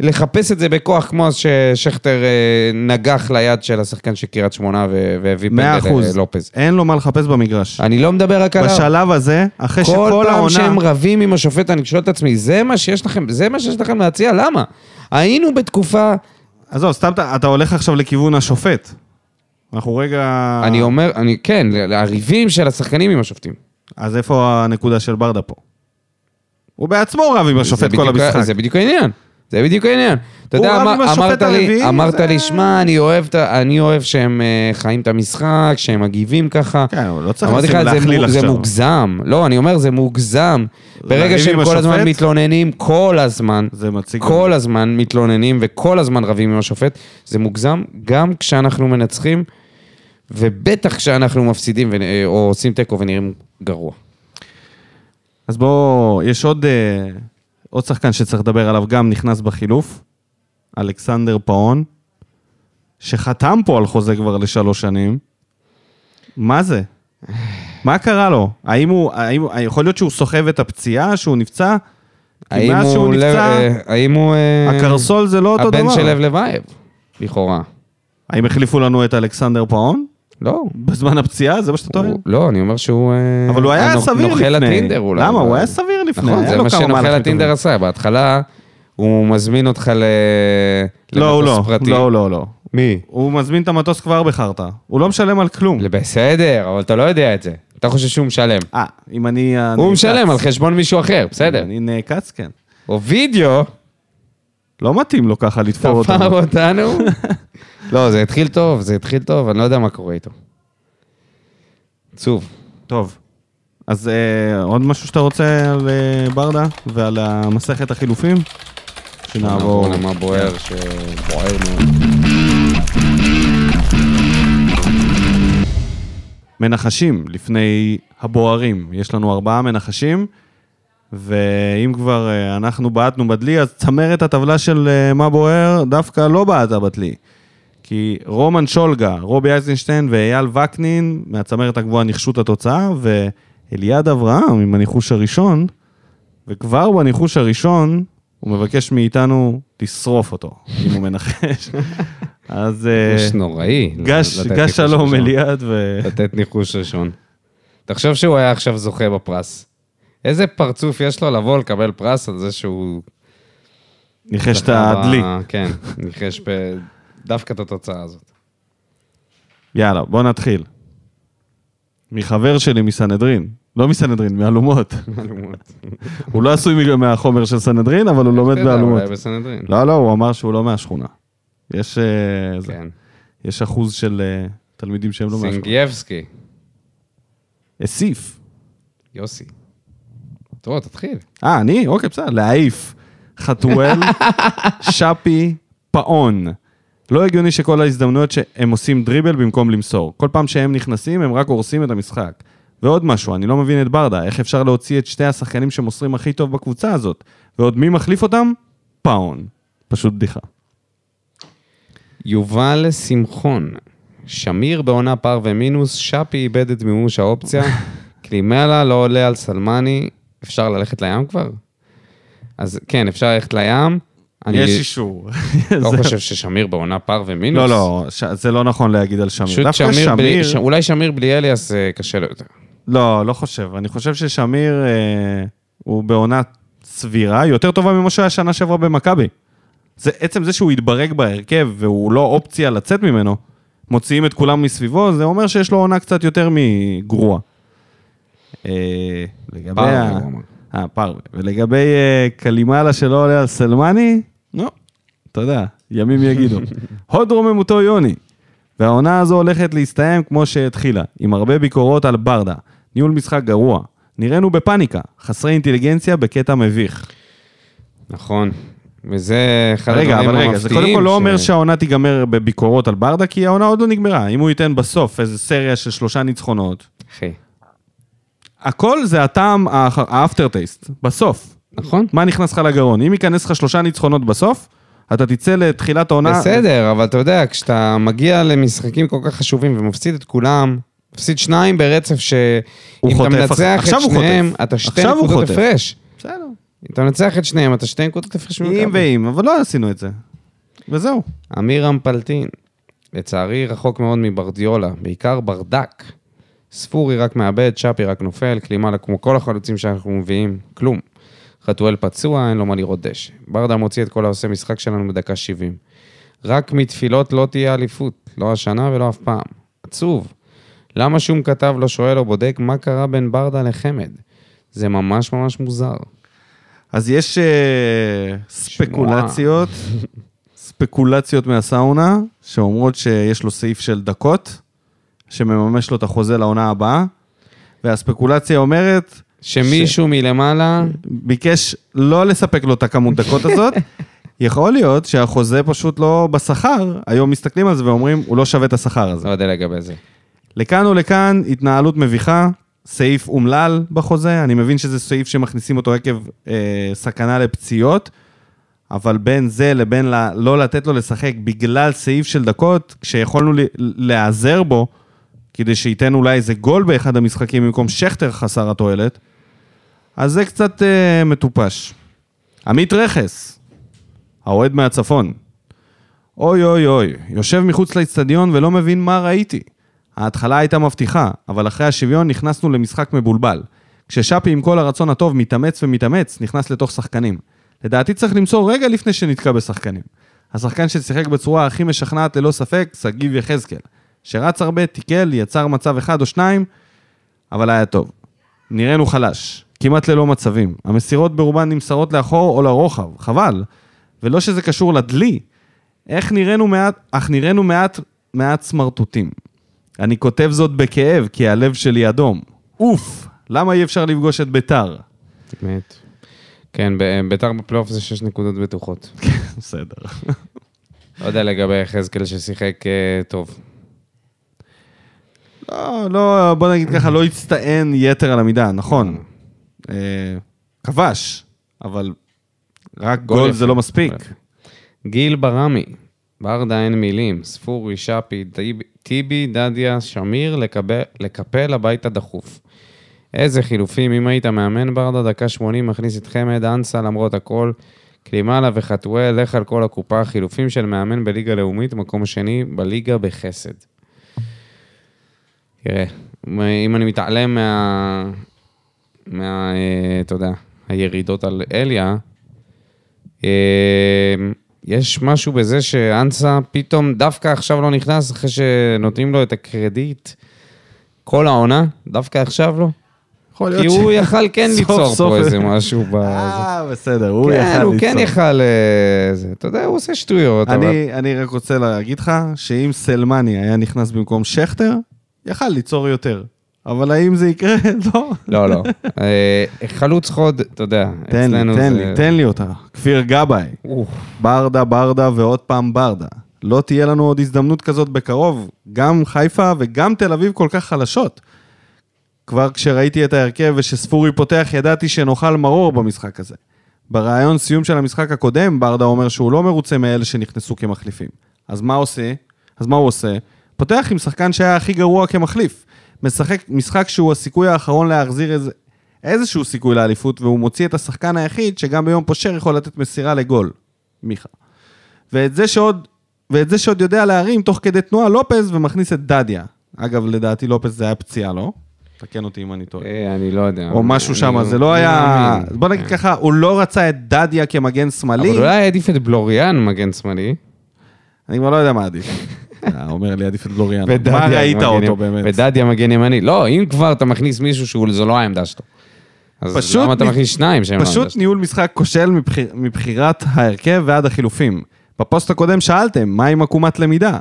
לחפש את זה בכוח, כמו ששכטר אה, נגח ליד של השחקן של קריית שמונה והביא פנדל. ללופז. אין לו מה לחפש במגרש. אני לא מדבר רק עליו. בשלב הזה, אחרי כל שכל פעם שהם העונה... רבים עם השופט, אני שואל את עצמי, זה מה שיש לכם, זה מה שיש לכם להציע? למה? היינו בתקופה, עזוב, סתם אתה- הולך עכשיו לכיוון השופט. אנחנו רגע... אני אומר, אני, כן, הריבים של השחקנים עם השופטים. אז איפה הנקודה של ברדה פה? הוא בעצמו רב עם השופט כל המשחק. זה בדיוק העניין. זה בדיוק העניין. אתה יודע, השופט אמרת לי, הרביעי, אמרת זה- לי, שמע, אני אוהב ה- אני אוהב שהם אה, חיים את המשחק, שהם מגיבים ככה. כן, אבל לא צריך אמרתי לך, לשים- זה להכליל מו- זה עכשיו. מוגזם. לא, אני אומר, זה מוגזם. ברגע שהם כל הזמן? מתלוננים, כל הזמן, זה מציג... כל הזמן מתלוננים וכל הזמן רבים עם השופט, זה מוגזם גם כשאנחנו מנצחים, ובטח כשאנחנו מפסידים ו- או עושים תיקו ונראים גרוע. אז בואו, יש עוד, אה, עוד שחקן שצריך לדבר עליו, גם נכנס בחילוף, אלכסנדר פאון, שחתם פה על חוזה כבר לשלוש שנים. מה זה? מה קרה לו? האם הוא, האם, יכול להיות שהוא סוחב את הפציעה, שהוא נפצע? האם מאז שהוא נפצע, אה, האם הוא... אה, הקרסול זה לא אותו דבר. הבן של לב לבייב, לכאורה. האם החליפו לנו את אלכסנדר פאון? לא. בזמן הפציעה? זה מה שאתה טוען? לא, אני אומר שהוא... אה, אבל הוא היה סביר לפני. נוכל הטינדר אולי. למה? הוא היה סביר לפני, נכון, זה מה שנוכל הטינדר. עשה. בהתחלה הוא מזמין אותך ל... לא, למטוס לא, פרטי. לא, לא, לא. מי? הוא מזמין את המטוס כבר בחרטא. הוא לא משלם על כלום. בסדר, אבל אתה לא יודע את זה. אתה חושב שהוא משלם. אה, אם אני... אה, הוא. משלם על חשבון מישהו אחר, בסדר. אני נעקץ, כן. או וידאו, לא מתאים לו ככה לתפור תפר אותנו. לא, זה התחיל טוב, זה התחיל טוב, אני לא יודע מה קורה איתו. עצוב. טוב. אז אה, עוד משהו שאתה רוצה על אה, ברדה ועל המסכת החילופים? שנעבור... נעבור למה בוער, שבוער מאוד. מנחשים לפני הבוערים. יש לנו ארבעה מנחשים, ואם כבר אה, אנחנו בעטנו בדלי, אז צמרת הטבלה של אה, מה בוער דווקא לא בעטה בדלי. כי רומן שולגה, רובי אייזנשטיין ואייל וקנין מהצמרת הגבוהה ניחשו את התוצאה, ואליעד אברהם עם הניחוש הראשון, וכבר בניחוש הראשון הוא מבקש מאיתנו לשרוף אותו, אם הוא מנחש. אז אה, ניחוש נוראי. גש, גש שלום. אליעד ו... לתת ניחוש ראשון. תחשוב שהוא היה עכשיו זוכה בפרס. איזה פרצוף יש לו לבוא לקבל פרס על זה שהוא... ניחש את הדלי. כן, ניחש ב- דווקא את התוצאה הזאת. יאללה, בוא נתחיל. מחבר שלי מסנהדרין, לא מסנהדרין, מאלומות. הוא לא עשוי מהחומר של סנהדרין, אבל הוא לומד באלומות. לא, לא, הוא אמר שהוא לא מהשכונה. יש, אה, כן. יש אחוז של אה, תלמידים שהם לא מהשכונה. סינגייבסקי, הסיף. יוסי. טוב, תתחיל. אה, אני? אוקיי, בסדר, להעיף. חתואל, שפי, פאון. לא הגיוני שכל ההזדמנויות שהם עושים דריבל במקום למסור. כל פעם שהם נכנסים, הם רק הורסים את המשחק. ועוד משהו, אני לא מבין את ברדה, איך אפשר להוציא את שתי השחקנים שמוסרים הכי טוב בקבוצה הזאת? ועוד מי מחליף אותם? פאון. פשוט בדיחה. יובל שמחון, שמיר בעונה פר ומינוס, שפי איבד את מימוש האופציה, קלימלה לא עולה על סלמני, אפשר ללכת לים כבר? אז כן, אפשר ללכת לים. אני יש אישור. לא חושב ששמיר בעונה פר ומינוס. לא, לא, ש- זה לא נכון להגיד על שמיר. פשוט דווקא שמיר, בלי, שמיר... ש... אולי שמיר בלי אליאס אה, קשה לו יותר. לא, לא חושב. אני חושב ששמיר אה, הוא בעונה סבירה, יותר טובה ממה שהיה שנה שעברה במכבי. זה עצם זה שהוא התברג בהרכב והוא לא אופציה לצאת ממנו, מוציאים את כולם מסביבו, זה אומר שיש לו עונה קצת יותר מגרועה. אה, לגבי פרווה, ה... אה, פרווה. ולגבי אה, קלימאלה שלא עולה על סלמני, לא, אתה יודע, ימים יגידו. הוד רוממותו יוני. והעונה הזו הולכת להסתיים כמו שהתחילה, עם הרבה ביקורות על ברדה, ניהול משחק גרוע. נראינו בפאניקה, חסרי אינטליגנציה בקטע מביך. נכון. וזה אחד רגע, הדברים אבל המפתיעים. רגע, זה קודם כל לא ש- אומר שהעונה תיגמר בביקורות על ברדה, כי העונה עוד לא נגמרה. אם הוא ייתן בסוף איזה סריה של שלושה ניצחונות, אחי. הכל זה הטעם, האפטר טייסט, בסוף. נכון. מה נכנס לך לגרון? אם ייכנס לך שלושה ניצחונות בסוף, אתה תצא לתחילת העונה... בסדר, אבל אתה יודע, כשאתה מגיע למשחקים כל כך חשובים ומפסיד את כולם, מפסיד שניים ברצף, שאם אתה. מנצח את שניהם. אתה שתי נקודות. הפרש. בסדר. אם אתה מנצח את שניהם, אתה שתי נקודות הפרש אם. ואם, אבל לא עשינו את זה. וזהו. אמיר אמפלטין, לצערי רחוק מאוד מברדיולה, בעיקר ברדק. ספורי רק מאבד, שפי רק נופל, קלימאלה כמו כל החלוצים שאנחנו מביאים, כלום. חתואל פצוע, אין לו מה לראות דשא. ברדה מוציא את כל העושה משחק שלנו בדקה 70. רק מתפילות לא תהיה אליפות, לא השנה ולא אף פעם. עצוב. למה שום כתב לא שואל או בודק מה קרה בין ברדה לחמד? זה ממש ממש מוזר. אז יש אה, ספקולציות, ספקולציות מהסאונה, שאומרות שיש לו סעיף של דקות, שמממש לו את החוזה לעונה הבאה, והספקולציה אומרת, שמישהו מלמעלה, ביקש לא לספק לו את הכמות דקות הזאת, יכול להיות שהחוזה פשוט לא בשכר, היום מסתכלים על זה ואומרים, הוא לא שווה את השכר הזה. לא יודע לגבי זה. לכאן או לכאן, התנהלות מביכה, סעיף אומלל בחוזה, אני מבין שזה סעיף שמכניסים אותו עקב אה, סכנה לפציעות, אבל בין זה לבין ל, לא לתת לו לשחק בגלל סעיף של דקות, כשיכולנו להיעזר בו, כדי שייתן אולי איזה גול באחד המשחקים במקום שכטר חסר התועלת, אז זה קצת אה, מטופש. עמית רכס, האוהד מהצפון. אוי אוי אוי, יושב מחוץ לאצטדיון ולא מבין מה ראיתי. ההתחלה הייתה מבטיחה, אבל אחרי השוויון נכנסנו למשחק מבולבל. כששאפי עם כל הרצון הטוב מתאמץ ומתאמץ, נכנס לתוך שחקנים. לדעתי צריך למסור רגע לפני שנתקע בשחקנים. השחקן ששיחק בצורה הכי משכנעת ללא ספק, שגיב יחזקאל. שרץ הרבה, תיקל, יצר מצב אחד או שניים, אבל היה טוב. נראינו חלש, כמעט ללא מצבים. המסירות ברובן נמסרות לאחור או לרוחב, חבל. ולא שזה קשור לדלי, איך נראינו מעט, אך נראינו מעט, מעט סמרטוטים. אני כותב זאת בכאב, כי הלב שלי אדום. אוף, למה אי אפשר לפגוש את ביתר? באמת. כן, ביתר בפלייאוף זה שש נקודות בטוחות. בסדר. לא יודע לגבי יחזקאל ששיחק אה, טוב. לא, לא, בוא נגיד ככה, לא הצטען יתר על המידה, נכון. אה, כבש, אבל רק גול. זה לא מספיק. יפה. גיל ברמי, ברדה אין מילים, ספורי, שפי, טיב- טיבי, דדיה, שמיר, לקבל- לקפל הביתה דחוף. איזה חילופים, אם היית מאמן ברדה, דקה 80 מכניס את חמד, אנסה למרות הכל, קלימאלה וחתואל, לך על כל הקופה, חילופים של מאמן בליגה לאומית, מקום שני בליגה בחסד. תראה, אם אני מתעלם מה... מה... אה, אתה יודע, הירידות על אליה, אה, יש משהו בזה שאנסה פתאום דווקא עכשיו לא נכנס, אחרי שנותנים לו את הקרדיט כל העונה, דווקא עכשיו לא? יכול כי להיות ש- הוא יכל כן ליצור פה איזה משהו. אה, בסדר, הוא כן, יכל הוא כן ליצור. יכל... אה. אתה יודע, הוא עושה שטויות, אני רק רוצה להגיד לך שאם סלמני היה נכנס במקום שכטר, יכל ליצור יותר. אבל האם זה יקרה? לא. לא, לא. אה, חלוץ חוד, אתה יודע, תן אצלנו תן זה- לי, תן לי אותה. כפיר גבאי. ברדה, ברדה ועוד פעם ברדה. לא תהיה לנו עוד הזדמנות כזאת בקרוב. גם חיפה וגם תל אביב כל כך חלשות. כבר כשראיתי את ההרכב ושספורי פותח, ידעתי שנאכל מרור במשחק הזה. ברעיון סיום של המשחק הקודם, ברדה אומר שהוא לא מרוצה מאלה שנכנסו כמחליפים. אז מה עושה? אז מה הוא עושה? פותח עם שחקן שהיה הכי גרוע כמחליף. משחק משחק שהוא הסיכוי האחרון להחזיר איזה, איזשהו סיכוי לאליפות, והוא מוציא את השחקן היחיד שגם ביום פושר יכול לתת מסירה לגול. מיכה. ואת זה שעוד, ואת זה שעוד יודע להרים תוך כדי תנועה לופז ומכניס את דדיה. אגב, לדעתי לופז זה היה פציעה, לא? תקן אותי אם אני טועה. אה, אני לא יודע. או משהו שם, זה לא היה... מאמין. בוא נגיד כן. ככה, הוא לא רצה את דדיה כמגן שמאלי. אבל אולי העדיף את בלוריאן מגן שמאלי. אני כבר לא יודע מה עדיף. אומר לי עדיף את בלוריאן. ודדיה מה ראית אותו באמת? ודדיה מגן ימני. לא, אם כבר אתה מכניס מישהו שזו לא העמדה שלו. אז פשוט למה אתה מכניס שניים שהם לא העמדה פשוט שלו? ניהול משחק כושל מבחיר- מבחירת ההרכב ועד החילופים. בפוסט הקודם שאלתם, מה עם עקומת למידה?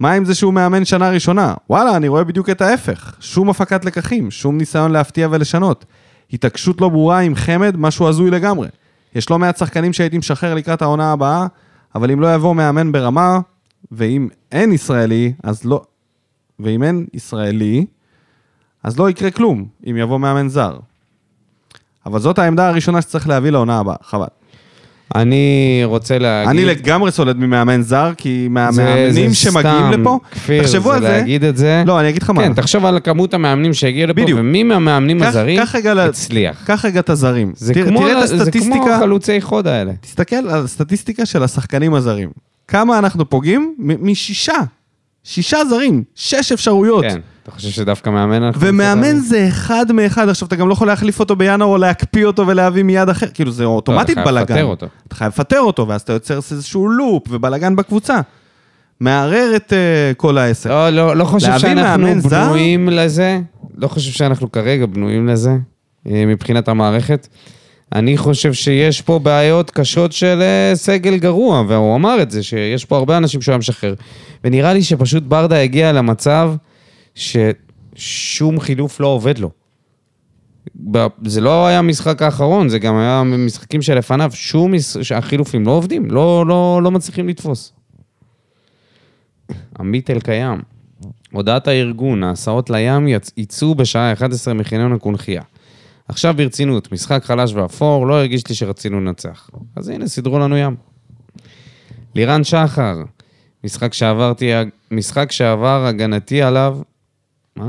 מה עם זה שהוא מאמן שנה ראשונה? וואלה, אני רואה בדיוק את ההפך. שום הפקת לקחים, שום ניסיון להפתיע ולשנות. התעקשות לא ברורה עם חמד, משהו הזוי לגמרי. יש לא מעט שחקנים שהייתי משחרר לקראת העונה הבאה, אבל אם לא יבוא מאמן ברמה, ואם אין ישראלי, אז לא... ואם אין ישראלי, אז לא יקרה כלום, אם יבוא מאמן זר. אבל זאת העמדה הראשונה שצריך להביא לעונה הבאה, חבל. אני רוצה להגיד... אני לגמרי סולד ממאמן זר, כי מהמאמנים שמגיעים לפה, כפיר, תחשבו על זה. להגיד את זה. לא, אני אגיד לך מה. כן, תחשוב על כמות המאמנים שהגיעו לפה, בדיוק. ומי מהמאמנים קח- הזרים קח רגע הצליח. קח רגע את הזרים. זה תראה- כמו תראה את זה כמו הסטטיסטיקה, חלוצי חוד האלה. תסתכל על הסטטיסטיקה של השחקנים הזרים. כמה אנחנו פוגעים? משישה. שישה זרים, שש אפשרויות. כן, אתה חושב שדווקא מאמן... ומאמן זה אחד מאחד, עכשיו אתה גם לא יכול להחליף אותו בינואר או להקפיא אותו ולהביא מיד אחר, כאילו זה אוטומטית לא, אתה חייב בלאגן. לפטר אותו. אתה חייב לפטר אותו, ואז אתה יוצר איזשהו לופ ובלאגן בקבוצה. מערער את uh, כל העסק. לא, לא, לא חושב שאנחנו מאמן זר? בנויים לזה. לא חושב שאנחנו כרגע בנויים לזה, אה, מבחינת המערכת. אני חושב שיש פה בעיות קשות של אה, סגל גרוע, והוא אמר את זה, שיש פה הרבה אנשים שהוא היה משחרר. ונראה לי שפשוט ברדה הגיע למצב ששום חילוף לא עובד לו. זה לא היה המשחק האחרון, זה גם היה משחקים שלפניו, שום החילופים לא עובדים, לא, לא, לא מצליחים לתפוס. עמית אלקיים, הודעת הארגון, ההסעות לים יצ... יצאו בשעה 11 מחניון הקונכייה. עכשיו ברצינות, משחק חלש ואפור, לא הרגיש לי שרצינו לנצח. אז הנה, סידרו לנו ים. לירן שחר, משחק שעברתי, משחק שעבר הגנתי עליו... מה?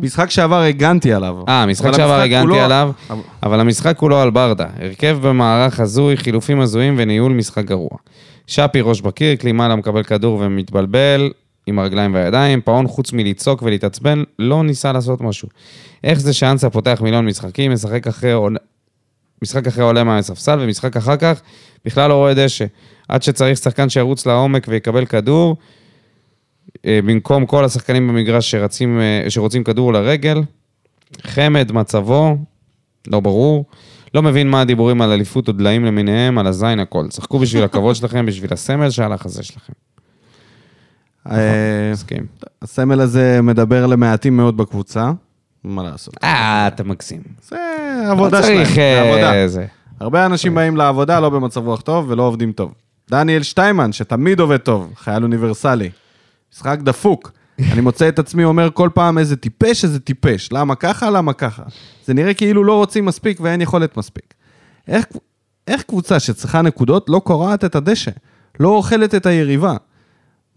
משחק שעבר הגנתי עליו. אה, משחק שעבר הגנתי כולו- עליו, אבל- אבל המשחק כולו על ברדה. הרכב במערך הזוי, חילופים הזויים וניהול משחק גרוע. שפי ראש בקיר, קלימאלה מקבל כדור ומתבלבל עם הרגליים והידיים, פאון חוץ מלצעוק ולהתעצבן, לא ניסה לעשות משהו. איך זה שאנסה פותח מיליון משחקים, משחק אחרי, משחק אחרי עולה מהספסל, ומשחק אחר כך בכלל לא רואה דשא. עד שצריך שחקן שירוץ לעומק ויקבל כדור, אה, במקום כל השחקנים במגרש שרצים, אה, שרוצים כדור לרגל. חמד, מצבו, לא ברור. לא מבין מה הדיבורים על אליפות או דליים למיניהם, על הזין הכל. שחקו בשביל הכבוד שלכם, בשביל הסמל שעל החזה שלכם. אה, מסכים. הסמל הזה מדבר למעטים מאוד בקבוצה, מה לעשות? אה, אתה מגזים. זה עבודה שלהם, צריך, זה אה, עבודה. הרבה אנשים באים לעבודה לא במצב רוח טוב ולא עובדים טוב. דניאל שטיימן, שתמיד עובד טוב, חייל אוניברסלי. משחק דפוק. אני מוצא את עצמי אומר כל פעם איזה טיפש, איזה טיפש. למה ככה, למה ככה. זה נראה כאילו לא רוצים מספיק ואין יכולת מספיק. איך, איך קבוצה שצריכה נקודות לא קורעת את הדשא? לא אוכלת את היריבה?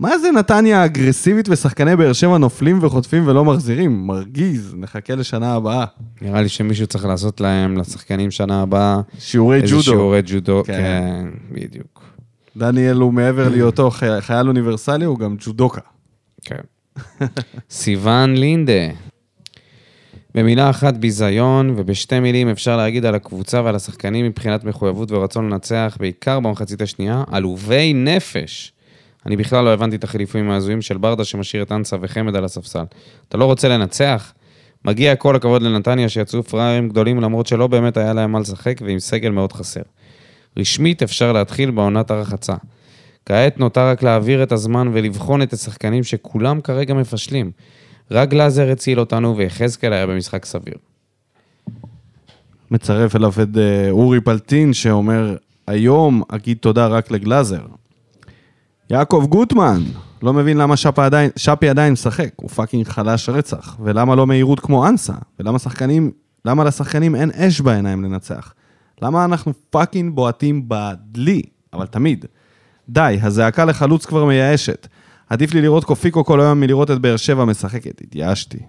מה זה נתניה אגרסיבית ושחקני באר שבע נופלים וחוטפים ולא מחזירים? מרגיז, נחכה לשנה הבאה. נראה לי שמישהו צריך לעשות להם, לשחקנים שנה הבאה, שיעורי איזה ג'ודו. שיעורי ג'ודו. כן. כן, בדיוק. דניאל הוא מעבר להיותו חי- חייל אוניברסלי, הוא גם ג'ודוקה. כן. סיוון לינדה. במילה אחת ביזיון, ובשתי מילים אפשר להגיד על הקבוצה ועל השחקנים מבחינת מחויבות ורצון לנצח, בעיקר במחצית השנייה, עלובי נפש. אני בכלל לא הבנתי את החילופים ההזויים של ברדה שמשאיר את אנסה וחמד על הספסל. אתה לא רוצה לנצח? מגיע כל הכבוד לנתניה שיצאו פראיירים גדולים למרות שלא באמת היה להם מה לשחק ועם סגל מאוד חסר. רשמית אפשר להתחיל בעונת הרחצה. כעת נותר רק להעביר את הזמן ולבחון את השחקנים שכולם כרגע מפשלים. רק גלאזר הציל אותנו ויחזקאל היה במשחק סביר. מצרף אליו את אה, אורי פלטין, שאומר, היום אגיד תודה רק לגלאזר. יעקב גוטמן, לא מבין למה שפי עדיין, שפי עדיין משחק, הוא fucking חלש רצח. ולמה לא מהירות כמו אנסה? ולמה שחקנים, למה לשחקנים אין אש בעיניים לנצח? למה אנחנו fucking בועטים בדלי, אבל תמיד. די, הזעקה לחלוץ כבר מייאשת. עדיף לי לראות קופיקו כל היום מלראות את באר שבע משחקת, התייאשתי.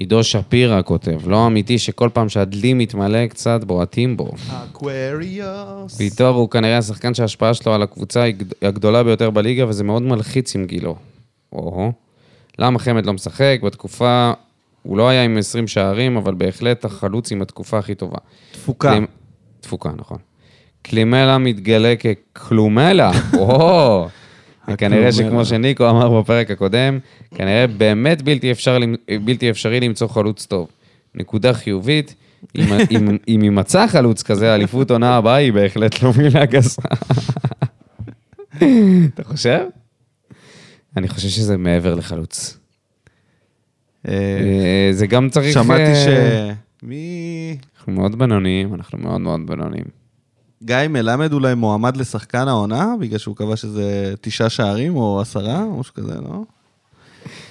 עידו שפירא כותב, לא אמיתי שכל פעם שהדלי מתמלא קצת בועטים בו. אקווריוס. ויטור הוא כנראה השחקן שההשפעה שלו על הקבוצה היא גד- הגדולה ביותר בליגה, וזה מאוד מלחיץ עם גילו. או-הו. למה חמד לא משחק? בתקופה... הוא לא היה עם 20 שערים, אבל בהחלט החלוץ עם התקופה הכי טובה. תפוקה. קלימ- תפוקה, נכון. קלימלה מתגלה ככלומלה, או! וכנראה שכמו שניקו אמר בפרק הקודם, כנראה באמת בלתי, אפשר, בלתי אפשרי למצוא חלוץ טוב. נקודה חיובית, אם, יימצא חלוץ כזה, אליפות עונה הבאה היא בהחלט לא מילה גסה. אתה חושב? אני חושב שזה מעבר לחלוץ. אה, אה, זה גם צריך... שמעתי ש... אה, מי... אנחנו מאוד בינוניים, אנחנו מאוד מאוד בינוניים. גיא מלמד אולי מועמד לשחקן העונה, בגלל שהוא קבע שזה תשעה שערים או עשרה, או משהו כזה, לא?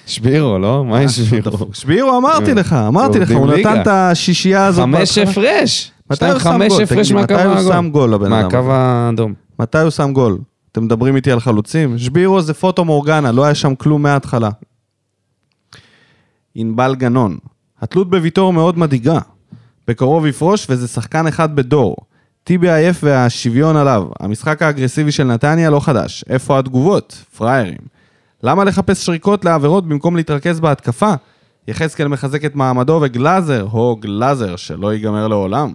שבירו, לא? מה יש שבירו? שבירו, אמרתי לך, אמרתי לך, הוא נתן. את השישייה הזאת. חמש. הפרש. מתי הוא שם גול? תגיד מתי הוא. שם גול, הבן אדם מהקו? האדום. מתי הוא שם גול? אתם מדברים איתי על חלוצים? שבירו זה פוטו מורגנה, לא היה שם כלום מההתחלה. ענבל גנון, התלות בוויטור מאוד מדאיגה. בקרוב יפרוש וזה שחקן אחד בדור. טיבי עייף והשוויון עליו. המשחק האגרסיבי של נתניה לא חדש. איפה התגובות? פראיירים. למה לחפש שריקות לעבירות במקום להתרכז בהתקפה? יחזקאל מחזק את מעמדו וגלאזר, הו גלאזר, שלא ייגמר לעולם.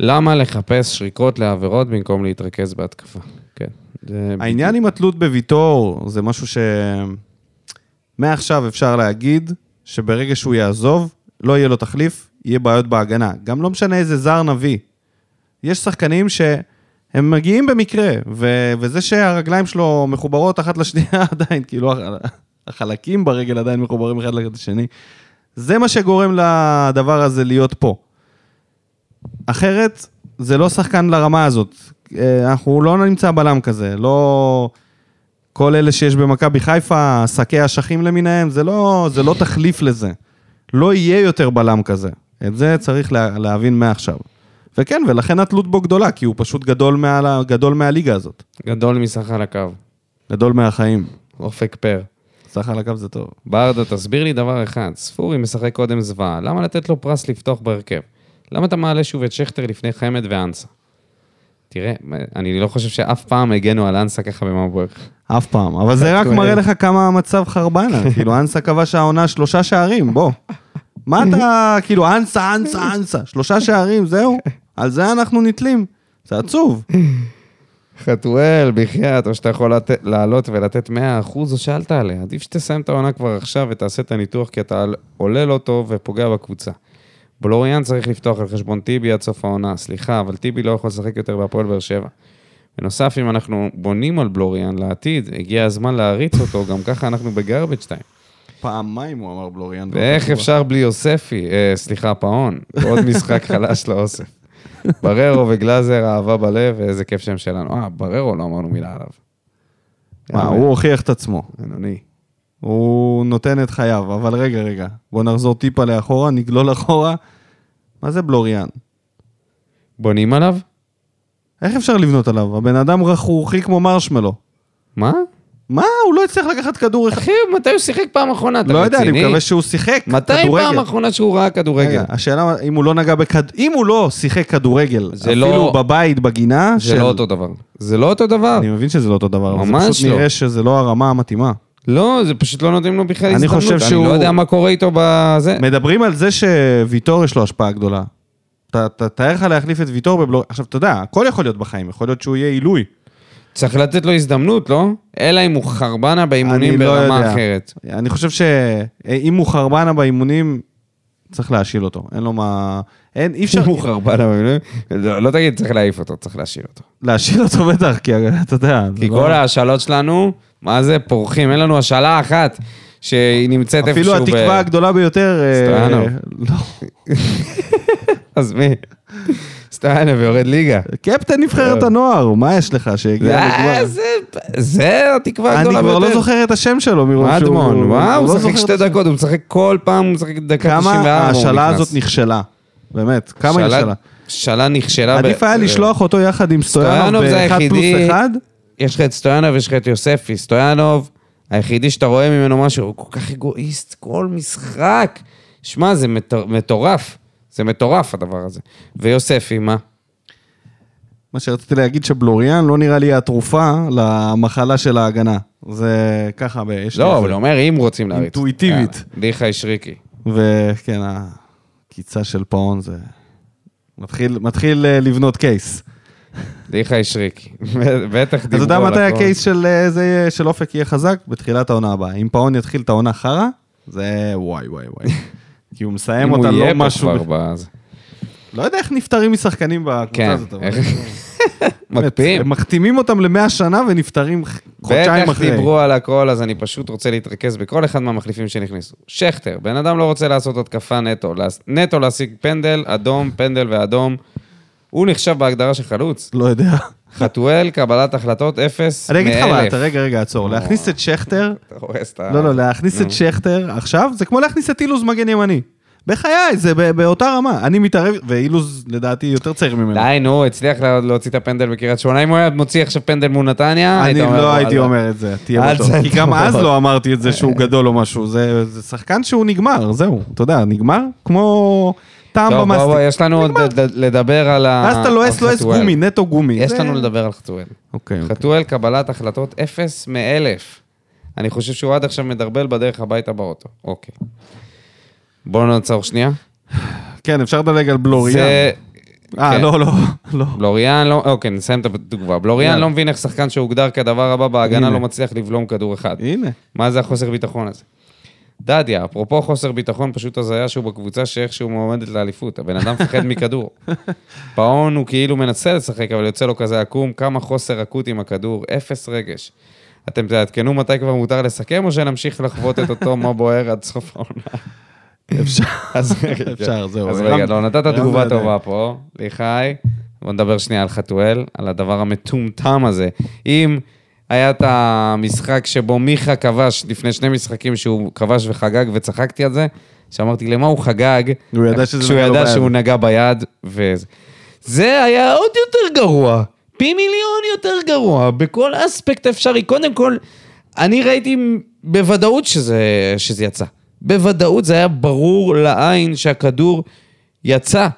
למה לחפש שריקות לעבירות במקום להתרכז בהתקפה? כן. זה העניין עם התלות בוויטור זה משהו ש... מעכשיו אפשר להגיד שברגע שהוא יעזוב, לא יהיה לו תחליף, יהיה בעיות בהגנה. גם לא משנה איזה זר נביא. יש שחקנים שהם מגיעים במקרה, ו... וזה שהרגליים שלו מחוברות אחת לשנייה עדיין, כאילו הח- החלקים ברגל עדיין מחוברים אחד לשני, זה מה שגורם לדבר הזה להיות פה. אחרת, זה לא שחקן לרמה הזאת. אה, אנחנו לא נמצא בלם כזה, לא... כל אלה שיש במכבי חיפה, שקי אשכים למיניהם, זה לא, זה לא תחליף לזה. לא יהיה יותר בלם כזה. את זה צריך לה, להבין מעכשיו. וכן, ולכן התלות בו גדולה, כי הוא פשוט גדול, מעל, גדול מהליגה הזאת. גדול מסך על הקו. גדול מהחיים. אופק פר. סך על הקו זה טוב. ברדה, תסביר לי דבר אחד. ספורי משחק קודם זוועה, למה לתת לו פרס לפתוח בהרכב? למה אתה מעלה שוב את שכטר לפני חמד ואנסה? תראה, אני לא חושב שאף פעם הגנו על אנסה ככה במבורך. אף פעם. אבל זה רק מראה לך כמה המצב חרבנה. כאילו, אנסה כבש העונה שלושה שערים, בוא. מה אתה, כאילו, אנסה, אנסה, אנסה. שלושה שערים, זהו. על זה אנחנו נתלים. זה עצוב. חתואל, בחייאת, או שאתה יכול. לעלות ולתת 100% או שאל תעלה. עדיף שתסיים את העונה כבר עכשיו ותעשה את הניתוח, כי אתה עולה לא טוב ופוגע בקבוצה. בלוריאן צריך לפתוח על חשבון טיבי עד סוף העונה, סליחה, אבל טיבי לא יכול לשחק יותר בהפועל באר שבע. בנוסף, אם אנחנו בונים על בלוריאן לעתיד, הגיע הזמן להריץ אותו, גם ככה אנחנו בגרבג' טיים. פעמיים הוא אמר בלוריאן. ואיך אפשר בלי יוספי? אה, סליחה, פאון. עוד משחק חלש לאוסף. בררו וגלאזר, אהבה בלב, ואיזה כיף שהם שלנו. אה, בררו, לא אמרנו מילה עליו. מה, הוא הוכיח את עצמו. בינוני. הוא נותן את חייו, אבל רגע, רגע. בוא נחזור טיפה לאחורה, נגלול אחורה. מה זה בלוריאן? בונים עליו? איך אפשר לבנות עליו? הבן אדם רכרוכי כמו מרשמלו. מה? מה? הוא לא הצליח לקחת כדור אחד. אחי, מתי הוא שיחק פעם אחרונה? אתה לא יודע, אני רציני? מקווה שהוא שיחק מתי. פעם אחרונה שהוא ראה כדורגל? השאלה אם הוא לא נגע בכד... אם הוא לא שיחק כדורגל, זה אפילו לא- בבית, בגינה, זה לא אותו דבר. זה לא אותו דבר. אני מבין שזה לא אותו דבר, ממש זה פשוט לא. נראה שזה לא הרמה המתאימה. לא, זה פשוט לא נותנים לו בכלל אני הזדמנות. חושב שהוא- אני לא יודע מה קורה איתו בזה. מדברים על זה שוויטור יש לו השפעה גדולה. תאר לך להחליף את ויטור בבלוריאן. עכשיו, אתה יודע, הכל יכול להיות בחיים, יכול להיות שהוא יהיה עילוי. צריך לתת לו הזדמנות, לא? אלא אם הוא חרבנה באימונים לא ברמה יודע. אחרת. אני חושב שאם הוא חרבנה באימונים, צריך להשיל אותו. אין לו מה... אין, אי אפשר אם הוא חרבנה באימונים, לא לא תגיד צריך להעיף אותו, צריך להשאיר אותו. להשיל אותו בטח, כי אתה יודע. כי לא- כל ההשאלות שלנו, מה זה, פורחים, אין לנו השאלה אחת שהיא נמצאת אפילו איפשהו ב... התקווה הגדולה ביותר... אה, סטויאנוב. לא. אז מי? סטויאנוב יורד ליגה. קפטן נבחרת הנוער, מה יש לך שהגיע אה, לגמר? זה- התקווה אני הגדולה כבר לא ביותר. זוכר את השם שלו מרוב שהוא... מדמון, וואו, הוא לא משחק שתי. דקות, הוא משחק כל פעם, הוא משחק דקה 94. כמה ההשאלה נכנס. הזאת נכשלה. באמת, כמה נכשלה. שאלה נכשלה. עדיף היה לשלוח אותו יחד עם סטויאנוב באחד פלוס אחד. יש לך את סטויאנוב, יש לך את יוספי. סטויאנוב, היחידי שאתה רואה ממנו משהו, הוא כל כך אגואיסט, כל משחק. שמע, זה מטור- מטורף. זה מטורף הדבר הזה. ויוספי, מה? מה שרציתי להגיד שבלוריאן לא נראה לי התרופה למחלה של ההגנה. זה ככה, יש לי לא, אבל הוא אומר, אם רוצים להריץ. אינטואיטיבית. ליחי שריקי. וכן, הקיצה של פאון זה... מתחיל, מתחיל אה, לבנות קייס. ליחי שריקי. בטח דיברו אתה יודע על מתי הכל. הקייס של, אה, זה, של אופק יהיה חזק? בתחילת העונה הבאה. אם פאון יתחיל את העונה חרא, זה וואי וואי וואי. כי הוא מסיים אם הוא אותה יהיה לא פה משהו... כבר בזה. לא יודע איך נפטרים משחקנים בקבוצה כן. הזאת. באמת, מקפיאים. הם מחתימים אותם למאה שנה ונפטרים חודשיים בטח אחרי. דיברו על הכל, אז אני פשוט רוצה להתרכז בכל אחד מהמחליפים שנכנסו. שכטר, בן אדם לא רוצה לעשות התקפה נטו, נטו להשיג פנדל, אדום, פנדל ואדום. הוא נחשב בהגדרה של חלוץ. לא יודע. חתואל, קבלת החלטות, אפס אני אגיד לך מה, מאלף. אתה רגע, רגע, עצור. לא. להכניס את שכטר, אתה הורס את ה... לא, לא, להכניס. את שכטר עכשיו, זה כמו להכניס את אילוז מגן ימני. בחיי, זה באותה רמה. אני מתערב, ואילוז לדעתי יותר צעיר ממנו. די, נו, הצליח לה- להוציא את הפנדל בקריית שמונה. אם הוא היה מוציא עכשיו פנדל מול נתניה, אני לא הייתי. אומר את זה, תהיה בטוח. כי גם. אז לא אמרתי את זה שהוא גדול או משהו. זה שחקן שהוא נגמר, זהו. אתה יודע, נגמר כמו טעם טוב, בוא, בוא, במאסטיק. יש לנו עוד לדבר על ה... אז אתה לועס לועס. גומי, נטו גומי. יש לנו לדבר על חתואל. אוקיי, אוקיי. חתואל, קבלת החלטות אפס מאלף. אני חושב שהוא עד עכשיו מדרבל בדרך הביתה באוטו. אוקיי. בואו נעצור שנייה. כן, אפשר לדלג על בלוריאן. אה, כן. לא, לא, לא. בלוריאן לא... אוקיי, נסיים את התגובה. בלוריאן. לא מבין איך שחקן שהוגדר כדבר הבא בהגנה הנה. לא מצליח לבלום כדור אחד. הנה. מה זה החוסר ביטחון הזה? דדיה, אפרופו חוסר ביטחון, פשוט הזיה שהוא בקבוצה שאיכשהו מועמדת לאליפות. הבן אדם מפחד מכדור. פאון הוא כאילו מנסה לשחק, אבל יוצא לו כזה עקום, כמה חוסר אקוט עם הכדור, אפס רגש. אתם תעדכנו מתי כבר מותר לסכם, או שנמשיך לחוות את אותו מה בוער עד סוף העונה? אפשר. אז אפשר, זהו. אז רגע, לא, נתת תגובה. טובה פה, ליחי. בוא נדבר שנייה על חתואל, על הדבר המטומטם הזה. אם היה את המשחק שבו מיכה כבש לפני שני משחקים שהוא כבש וחגג וצחקתי על זה, שאמרתי למה הוא חגג, הוא ידע שזה כשהוא נגע לו ידע ביד. שהוא נגע ביד, וזה. זה היה עוד יותר גרוע, פי מיליון יותר גרוע, בכל אספקט אפשרי. קודם כל, אני ראיתי בוודאות שזה, שזה יצא. בוודאות זה היה ברור לעין שהכדור יצא.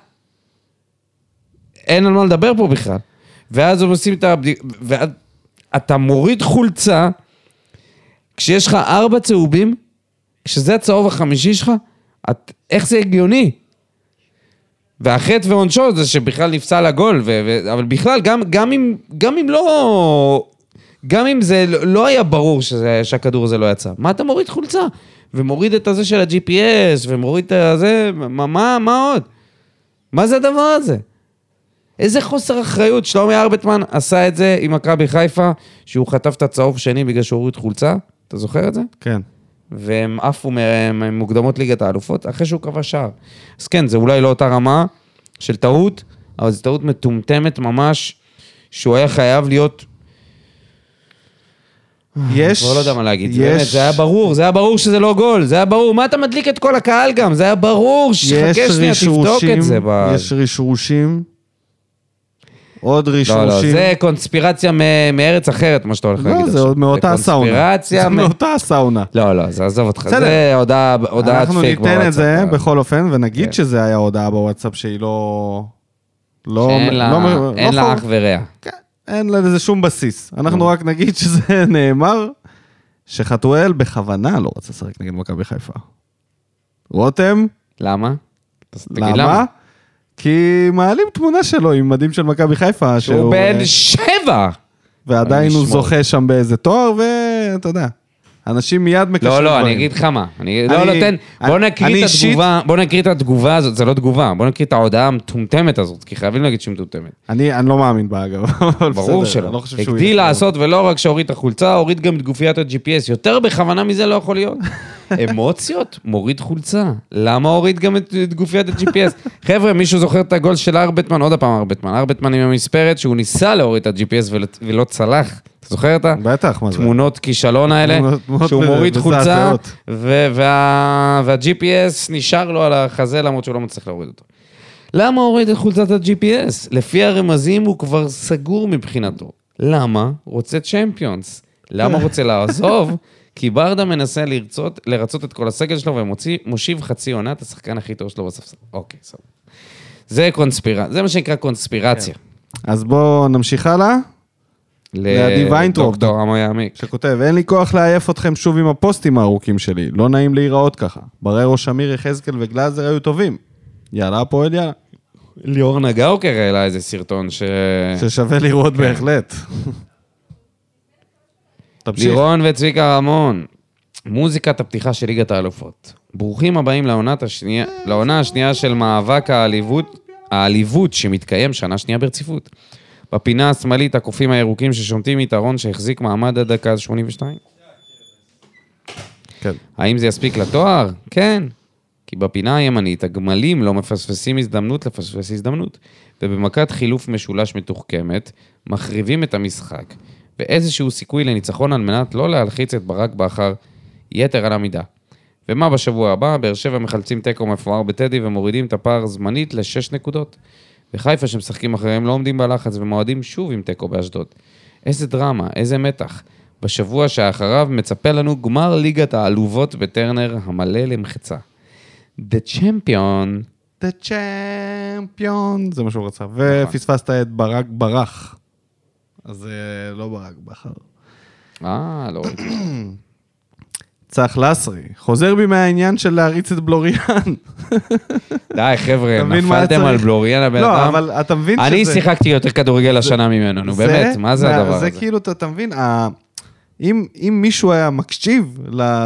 אין על מה לדבר פה בכלל. ואז הם עושים את הבדיקה, ואתה מוריד חולצה, כשיש לך ארבע צהובים, כשזה הצהוב החמישי שלך, את, איך זה הגיוני? והחטא ועונשו זה שבכלל נפסל הגול, ו, ו, אבל בכלל, גם, גם, אם, גם אם לא... גם אם זה לא- לא היה ברור שזה, שהכדור הזה לא יצא, מה אתה מוריד חולצה? ומוריד את הזה של ה-GPS, ומוריד את הזה, מה, מה, מה עוד? מה זה הדבר הזה? איזה חוסר אחריות. שלומי ארבטמן עשה את זה עם מכבי חיפה, שהוא חטף את הצהוב שני בגלל שהוא הוריד חולצה, אתה זוכר את זה? כן. והם עפו ממוקדמות ליגת האלופות אחרי שהוא כבש שער. אז כן, זה אולי לא אותה רמה של טעות, אבל זו טעות מטומטמת ממש, שהוא היה חייב להיות... יש... כבר לא יודע מה להגיד, יש... באמת, זה היה ברור, זה היה ברור שזה לא גול, זה היה ברור, מה אתה מדליק את כל הקהל גם? זה היה ברור, יש שחכה שנייה, תבדוק את זה. ב- יש רשרושים. עוד לא, רשרושים. לא, זה קונספירציה מ- מארץ אחרת, מה שאתה הולך להגיד לא, עכשיו. זה עוד מאותה סאונה. קונספירציה זה מ- מאותה סאונה. לא, לא, זה עזוב אותך, בסדר. זה הודעה- הודעת אנחנו פייק ניתן את זה בוואטסאפ. בכל אופן, ונגיד כן. שזה היה הודעה בוואטסאפ שהיא לא... לא... שאין לה- לא- לא לה חוב- אח ורע. כן, אין לזה שום בסיס. אנחנו נו. רק נגיד שזה נאמר, שחתואל בכוונה לא רצה לשחק נגד מכבי חיפה. רותם, למה? תגיד למה? כי מעלים תמונה שלו עם מדים של מכבי חיפה. שהוא בן אה, שבע! ועדיין הוא. זוכה שם באיזה תואר, ואתה יודע, אנשים מיד מקשרים לא, לא, דברים. אני אגיד לך מה. אני... לא, לא, תן. בוא נקריא את התגובה, בוא נקריא את התגובה הזאת, זה לא תגובה, בוא נקריא את ההודעה המטומטמת הזאת, כי חייבים להגיד שהיא מטומטמת. אני אני לא מאמין בה, אגב. ברור שלא. לא הגדיל. לעשות, ולא רק שהוריד את החולצה, הוריד גם את גופיית ה-GPS. יותר בכוונה מזה לא יכול להיות. אמוציות, מוריד חולצה. למה הוריד גם את, את גופיית ה-GPS? חבר'ה, מישהו זוכר את הגול של ארבטמן? עוד פעם ארבטמן. ארבטמן עם המספרת, שהוא ניסה להוריד את ה-GPS ולא, ולא צלח. אתה זוכר את ה... בטח, מה זה? תמונות כישלון האלה, תמונות- שהוא מוריד חולצה. ו- וה- וה-GPS נשאר לו על החזה למרות שהוא לא מצליח להוריד אותו. למה הוריד את חולצת ה-GPS? לפי הרמזים הוא כבר סגור מבחינתו. למה? רוצה צ'מפיונס. למה רוצה לעזוב? כי ברדה מנסה לרצות, לרצות את כל הסגל שלו ומושיב חצי עונה את השחקן הכי טוב שלו בספסל. אוקיי, סבבה. זה קונספירציה, זה מה שנקרא קונספירציה. אז בואו נמשיך הלאה, לעדי ויינטרופ. לדוקטור עמו יעמיק. שכותב, אין לי כוח לעייף אתכם שוב עם הפוסטים הארוכים שלי, לא נעים להיראות ככה. בררו, שמיר, יחזקאל וגלאזר היו טובים. יאללה, הפועל יאללה. ליאור נגאוקר העלה איזה סרטון ש... ששווה לראות בהחלט. תמשיך. לירון וצביקה רמון, מוזיקת הפתיחה של ליגת האלופות. ברוכים הבאים השנייה, לעונה השנייה של מאבק העליבות, העליבות שמתקיים שנה שנייה ברציפות. בפינה השמאלית הקופים הירוקים ששומטים יתרון שהחזיק מעמד עד דקה 82. כן. האם זה יספיק לתואר? כן. כי בפינה הימנית הגמלים לא מפספסים הזדמנות לפספס הזדמנות, ובמכת חילוף משולש מתוחכמת, מחריבים את המשחק, ואיזשהו סיכוי לניצחון על מנת לא להלחיץ את ברק בכר יתר על המידה. ומה בשבוע הבא? באר שבע מחלצים תיקו מפואר בטדי ומורידים את הפער זמנית לשש נקודות. וחיפה שמשחקים אחריהם לא עומדים בלחץ ומועדים שוב עם תיקו באשדוד. איזה דרמה, איזה מתח. בשבוע שאחריו מצפה לנו גמר ליגת העלובות בטרנר המלא למחצה. The Champion. The Champion, זה מה שהוא רצה. ופספסת את ברק ברח. אז זה לא ברק בכר. אה, לא ראיתי. צח לסרי, חוזר בי מהעניין של להריץ את בלוריאן. די, חבר'ה, נפלתם? על בלוריאן הבן לא, אדם. אבל אתה מבין שזה... אני שיחקתי יותר כדורגל השנה ממנו, נו באמת, מה זה הדבר זה הזה? כאילו, אתה, מבין. אם, אם מישהו היה מקשיב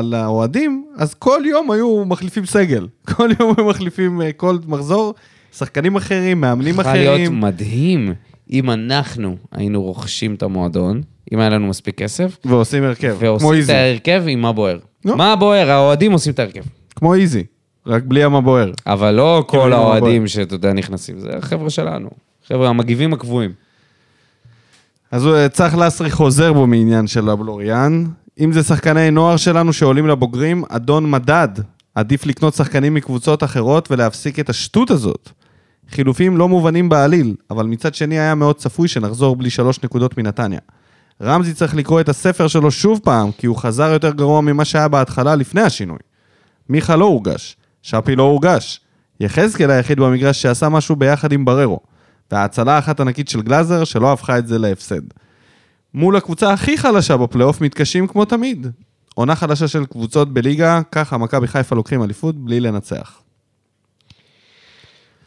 לאוהדים, אז כל יום היו מחליפים סגל. כל יום היו מחליפים, אה, כל מחזור, שחקנים אחרים, מאמנים צריכה להיות אחרים. מדהים אם אנחנו היינו רוכשים את המועדון, אם היה לנו מספיק כסף, ועושים הרכב, כמו ועושים את איזי. ההרכב עם מה בוער. נו. מה בוער? האוהדים עושים את ההרכב. כמו איזי, רק בלי המה בוער. אבל לא כל עם מה האוהדים שאתה יודע נכנסים, זה החבר'ה שלנו. חבר'ה, המגיבים הקבועים. אז הוא, אה, צח לסרי חוזר בו מעניין של הבלוריאן. אם זה שחקני נוער שלנו שעולים לבוגרים, אדון מדד, עדיף לקנות שחקנים מקבוצות אחרות ולהפסיק את השטות הזאת. חילופים לא מובנים בעליל, אבל מצד שני היה מאוד צפוי שנחזור בלי שלוש נקודות מנתניה. רמזי צריך לקרוא את הספר שלו שוב פעם, כי הוא חזר יותר גרוע ממה שהיה בהתחלה לפני השינוי. מיכה לא הורגש, שפי לא הורגש. יחזקאל היחיד במגרש שעשה משהו ביחד עם בררו. וההצלה האחת ענקית של גלאזר שלא הפכה את זה להפסד. מול הקבוצה הכי חלשה בפלייאוף מתקשים כמו תמיד. עונה חדשה של קבוצות בליגה, ככה מכבי חיפה לוקחים אליפות בלי לנצח.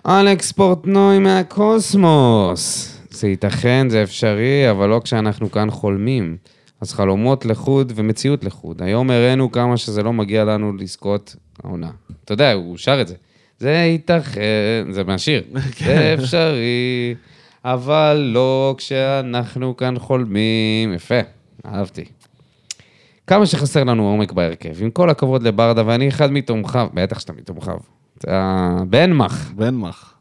אלכס פורטנוי מהקוסמוס. זה ייתכן, זה אפשרי, אבל לא כשאנחנו כאן חולמים. אז חלומות לחוד ומציאות לחוד. היום הראינו כמה שזה לא מגיע לנו לזכות העונה. אתה יודע, הוא שר את זה. זה ייתכן, זה מהשיר. זה אפשרי, אבל לא כשאנחנו כאן חולמים. יפה, אהבתי. כמה שחסר לנו עומק בהרכב. עם כל הכבוד לברדה, ואני אחד מתומכיו, בטח שאתה מתומכיו. זה הבנמך. בנמך.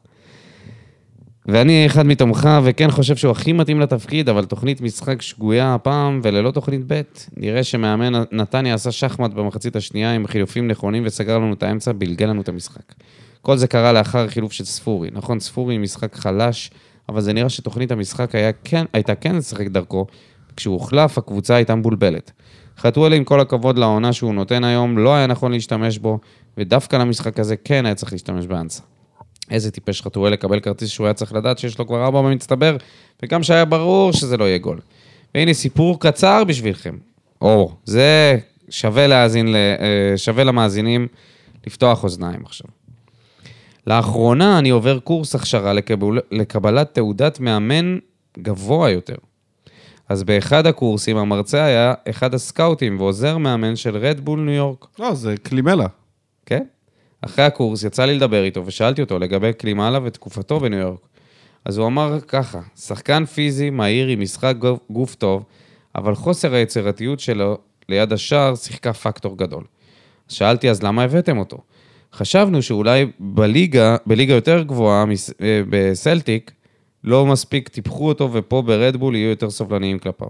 ואני אחד מתומכיו, וכן חושב שהוא הכי מתאים לתפקיד, אבל תוכנית משחק שגויה הפעם, וללא תוכנית ב'. נראה שמאמן נתניה עשה שחמט במחצית השנייה עם חילופים נכונים וסגר לנו את האמצע, בלגל לנו את המשחק. כל זה קרה לאחר חילוף של ספורי. נכון, ספורי עם משחק חלש, אבל זה נראה שתוכנית המשחק היה כן, הייתה כן לשחק דרכו. כשהוא הוחלף, הקבוצה הייתה מבולבלת. חתואלי, עם כל הכבוד לעונה שהוא נותן היום, לא היה נכון להשתמש בו, ודווקא למשחק הזה כן היה צריך להשתמש באנסה. איזה טיפש חתואל לקבל כרטיס שהוא היה צריך לדעת שיש לו כבר ארבע במצטבר, וגם שהיה ברור שזה לא יהיה גול. והנה סיפור קצר בשבילכם. או, זה שווה להאזין, אה, שווה למאזינים לפתוח אוזניים עכשיו. לאחרונה אני עובר קורס הכשרה לקבל, לקבלת תעודת מאמן גבוה יותר. אז באחד הקורסים המרצה היה אחד הסקאוטים ועוזר מאמן של רדבול ניו יורק. לא, זה קלימלה. כן? אחרי הקורס יצא לי לדבר איתו ושאלתי אותו לגבי קלימאלה ותקופתו בניו יורק. אז הוא אמר ככה, שחקן פיזי, מהיר, עם משחק גוף- טוב, אבל חוסר היצירתיות שלו ליד השער שיחקה פקטור גדול. שאלתי, אז למה הבאתם אותו? חשבנו שאולי בליגה, בליגה יותר גבוהה, אה, בסלטיק, לא מספיק טיפחו אותו, ופה ברדבול יהיו יותר סובלניים כלפיו.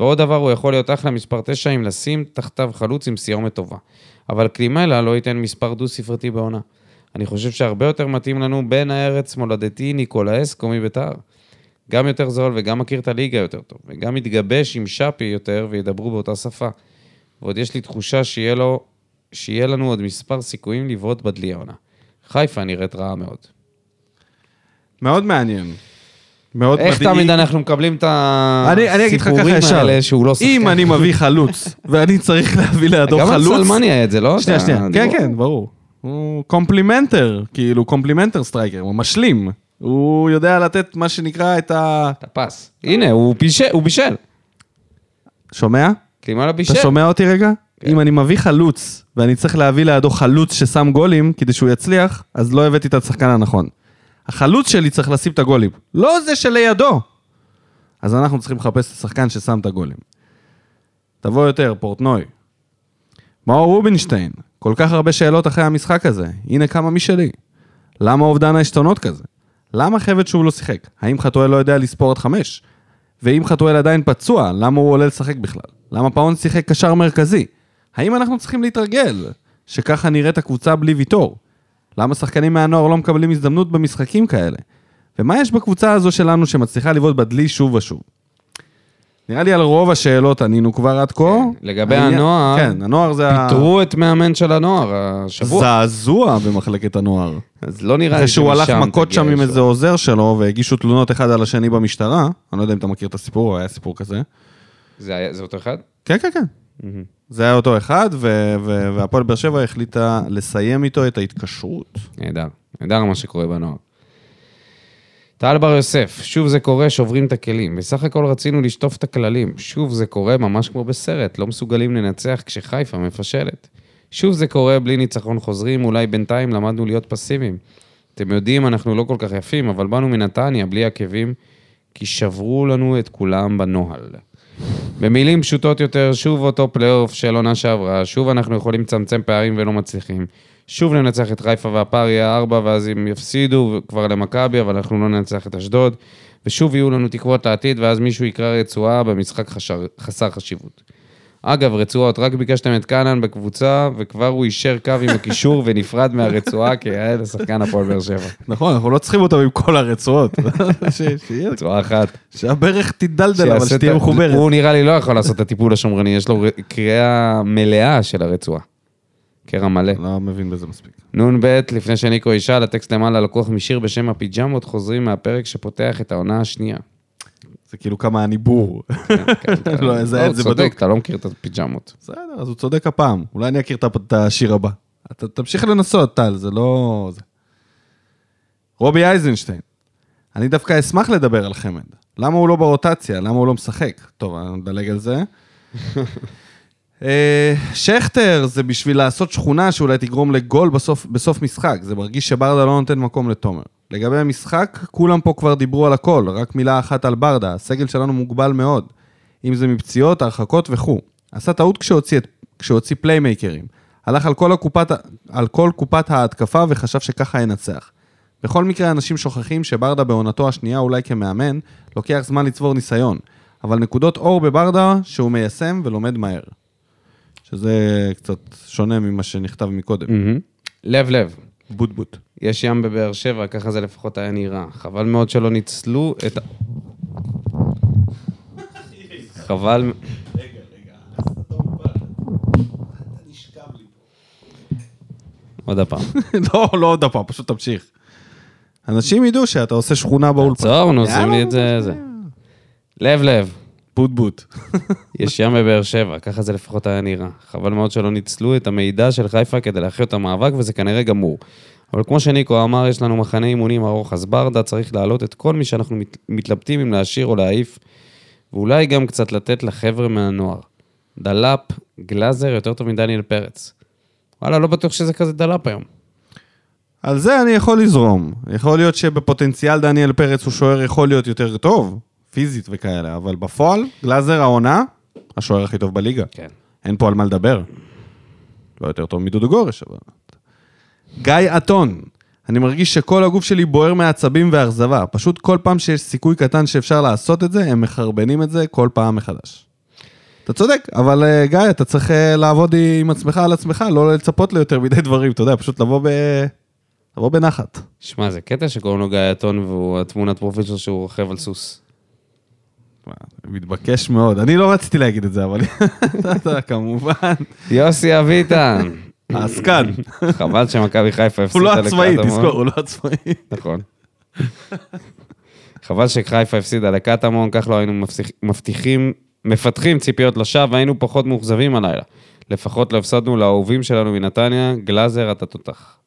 ועוד דבר, הוא יכול להיות אחלה מספר 9 אם לשים תחתיו חלוץ עם סיומת טובה. אבל קלימלה לא ייתן מספר דו-ספרתי בעונה. אני חושב שהרבה יותר מתאים לנו בן הארץ מולדתי ניקולאסקו מביתר. גם יותר זול וגם מכיר את הליגה יותר טוב, וגם מתגבש עם שפי יותר וידברו באותה שפה. ועוד יש לי תחושה שיהיה, לו, שיהיה לנו עוד מספר סיכויים לבעוט בדלי העונה. חיפה נראית רעה מאוד. מאוד מעניין. מאוד איך מדאיג. תמיד אנחנו מקבלים את אני, אני אגיד לך ככה הסיפורים ישר, האלה שהוא לא שחקן? אם אני מביא חלוץ, ואני צריך להביא לידו גם חלוץ... הסלמני היה את זה, לא? שנייה, שנייה, כן, דיבור. כן, ברור. הוא complementary, כאילו complementary striker, הוא משלים. הוא יודע לתת מה שנקרא את ה... את הפס. הנה, הוא בישל, הוא בישל. שומע? קלימאלה בישל. אתה שומע אותי רגע? כן. אם אני מביא חלוץ, ואני צריך להביא לידו חלוץ ששם גולים, כדי שהוא יצליח, אז לא הבאתי את השחקן הנכון. החלוץ שלי צריך לשים את הגולים, לא זה שלידו. אז אנחנו צריכים לחפש את השחקן ששם את הגולים. תבוא יותר, פורטנוי. מאור רובינשטיין, כל כך הרבה שאלות אחרי המשחק הזה. הנה כמה משלי. למה אובדן העשתונות כזה? למה חבד שוב לא שיחק? האם חתואל לא יודע לספור עד חמש? ואם חתואל עדיין פצוע, למה הוא עולה לשחק בכלל? למה פאון שיחק קשר מרכזי? האם אנחנו צריכים להתרגל שככה נראית הקבוצה בלי ויטור? למה שחקנים מהנוער לא מקבלים הזדמנות במשחקים כאלה? ומה יש בקבוצה הזו שלנו שמצליחה לבעוט בדלי שוב ושוב? נראה לי על רוב השאלות ענינו כבר עד כה. לגבי העניין- הנוער, כן, הנוער זה ה... פיטרו את מאמן של הנוער השבוע. זעזוע במחלקת הנוער. אז לא נראה לי שהוא הלך מכות שם עם. איזה עוזר שלו, והגישו תלונות אחד על השני במשטרה. אני לא יודע אם אתה מכיר את הסיפור, היה סיפור כזה. זה היה- זה אותו אחד? כן, כן, כן. זה היה אותו אחד, והפועל באר שבע החליטה לסיים איתו את ההתקשרות. נהדר, נהדר מה שקורה בנוער. טל בר יוסף, שוב זה קורה, שוברים את הכלים. בסך הכל רצינו לשטוף את הכללים. שוב זה קורה ממש כמו בסרט, לא מסוגלים לנצח כשחיפה מפשלת. שוב זה קורה בלי ניצחון חוזרים, אולי בינתיים למדנו להיות פסיביים. אתם יודעים, אנחנו לא כל כך יפים, אבל באנו מנתניה בלי עקבים, כי שברו לנו את כולם בנוהל. במילים פשוטות יותר, שוב אותו פלייאוף של עונה שעברה, שוב אנחנו יכולים לצמצם פערים ולא מצליחים. שוב ננצח את חיפה והפער יהיה ארבע, ואז הם יפסידו כבר למכבי, אבל אנחנו לא ננצח את אשדוד. ושוב יהיו לנו תקוות לעתיד, ואז מישהו יקרא רצועה במשחק חשר, חסר חשיבות. אגב, רצועות, רק ביקשתם את קאנן בקבוצה, וכבר הוא אישר קו עם הקישור ונפרד מהרצועה כיאה לשחקן הפועל באר שבע. נכון, אנחנו לא צריכים אותו עם כל הרצועות. שיהיה- רצועה אחת. שהברך תדלדל, אבל שתהיה מחוברת. הוא נראה לי לא יכול לעשות את הטיפול השומרני, יש לו קריאה מלאה של הרצועה. קרע מלא. לא מבין בזה מספיק. נ"ב, לפני שניקו ישאל, הטקסט למעלה לקוח משיר בשם הפיג'מות, חוזרים מהפרק שפותח את העונה השנייה. זה כאילו כמה הניבור. כן, לא, זה- הוא זה צודק, בדוק. אתה לא מכיר את הפיג'מות. בסדר, אז הוא צודק הפעם. אולי אני אכיר את השיר הבא. אתה תמשיך לנסות, טל, זה לא... רובי אייזנשטיין, אני דווקא אשמח לדבר על חמד. למה הוא לא ברוטציה? למה הוא לא משחק? טוב, אני נדלג על זה. אה, שכטר זה בשביל לעשות שכונה שאולי תגרום לגול בסוף, בסוף משחק. זה מרגיש שברדה לא נותן מקום לתומר. לגבי המשחק, כולם פה כבר דיברו על הכל, רק מילה אחת על ברדה. הסגל שלנו מוגבל מאוד. אם זה מפציעות, הרחקות וכו'. עשה טעות כשהוציא, כשהוציא פליימייקרים. הלך על כל, הקופת, על כל קופת ההתקפה וחשב שככה ינצח. בכל מקרה, אנשים שוכחים שברדה בעונתו השנייה, אולי כמאמן, לוקח זמן לצבור ניסיון. אבל נקודות אור בברדה שהוא מיישם ולומד מהר. שזה קצת שונה ממה שנכתב מקודם. מהמם. לב לב. בוט בוט. יש ים בבאר שבע, ככה זה לפחות היה נראה. חבל מאוד שלא ניצלו את ה... חבל... עוד הפעם. לא, לא עוד הפעם, פשוט תמשיך. אנשים ידעו שאתה עושה שכונה באולפן. עצור, נו, שים לי את זה... זה. לב לב. בוט בוט. יש ים בבאר שבע, ככה זה לפחות היה נראה. חבל מאוד שלא ניצלו את המידע של חיפה כדי להחיות את המאבק, וזה כנראה גמור. אבל כמו שניקו אמר, יש לנו מחנה אימונים ארוך, אז ברדה צריך להעלות את כל מי שאנחנו מת, מתלבטים אם להשאיר או להעיף, ואולי גם קצת לתת לחבר'ה מהנוער. דלאפ, גלאזר, יותר טוב מדניאל פרץ. וואלה, לא בטוח שזה כזה דלאפ היום. על זה אני יכול לזרום. יכול להיות שבפוטנציאל דניאל פרץ הוא שוער יכול להיות יותר טוב, פיזית וכאלה, אבל בפועל, גלאזר העונה, השוער הכי טוב בליגה. כן. אין פה על מה לדבר. לא יותר טוב מדודו גורש, אבל... גיא אתון, אני מרגיש שכל הגוף שלי בוער מעצבים ואכזבה. פשוט כל פעם שיש סיכוי קטן שאפשר לעשות את זה, הם מחרבנים את זה כל פעם מחדש. אתה צודק, אבל אה, גיא, אתה צריך אה, לעבוד עם עצמך על עצמך, לא לצפות ליותר מדי דברים, אתה יודע, פשוט לבוא ב... לבוא בנחת. שמע, זה קטע שקוראים לו גיא אתון, והוא התמונת פרופיל שלו שהוא רוכב על סוס. מתבקש מאוד. אני לא רציתי להגיד את זה, אבל אתה כמובן, יוסי אביטן. העסקן. חבל שמכבי חיפה הפסידה הוא לא. עצמאי, תזכור, הוא לא עצמאי. נכון. חבל שחיפה הפסידה לקטמון, כך לא היינו מבטיחים, מפתחים ציפיות לשווא, והיינו פחות מאוכזבים הלילה. לפחות לא הפסדנו לאהובים שלנו מנתניה, גלאזר, אתה תותח.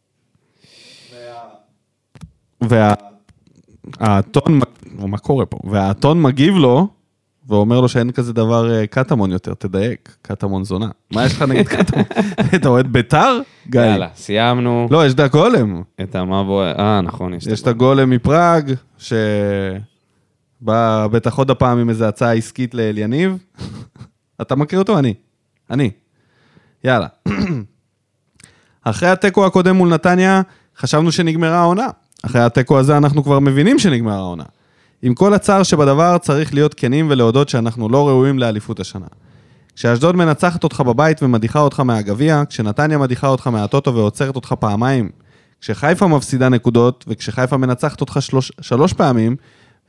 והאתון, מה קורה פה? והאתון מגיב לו, ואומר לו שאין כזה דבר אה, קטמון יותר, תדייק, קטמון זונה. מה יש לך נגד קטמון? אתה אוהד ביתר? גיא. יאללה, סיימנו לא, יש את הגולם. את המבוא... אה, נכון, יש יש את הגולם מפראג, שבא בטח עוד הפעם עם איזו הצעה עסקית לאליניב. אתה מכיר אותו? אני. אני. יאללה. אחרי התיקו הקודם מול נתניה, חשבנו שנגמרה העונה. אחרי התיקו הזה אנחנו כבר מבינים שנגמרה העונה. עם כל הצער שבדבר, צריך להיות כנים ולהודות שאנחנו לא ראויים לאליפות השנה. כשאשדוד מנצחת אותך בבית ומדיחה אותך מהגביע, כשנתניה מדיחה אותך מהטוטו ועוצרת אותך פעמיים, כשחיפה מפסידה נקודות, וכשחיפה מנצחת אותך שלוש, שלוש פעמים,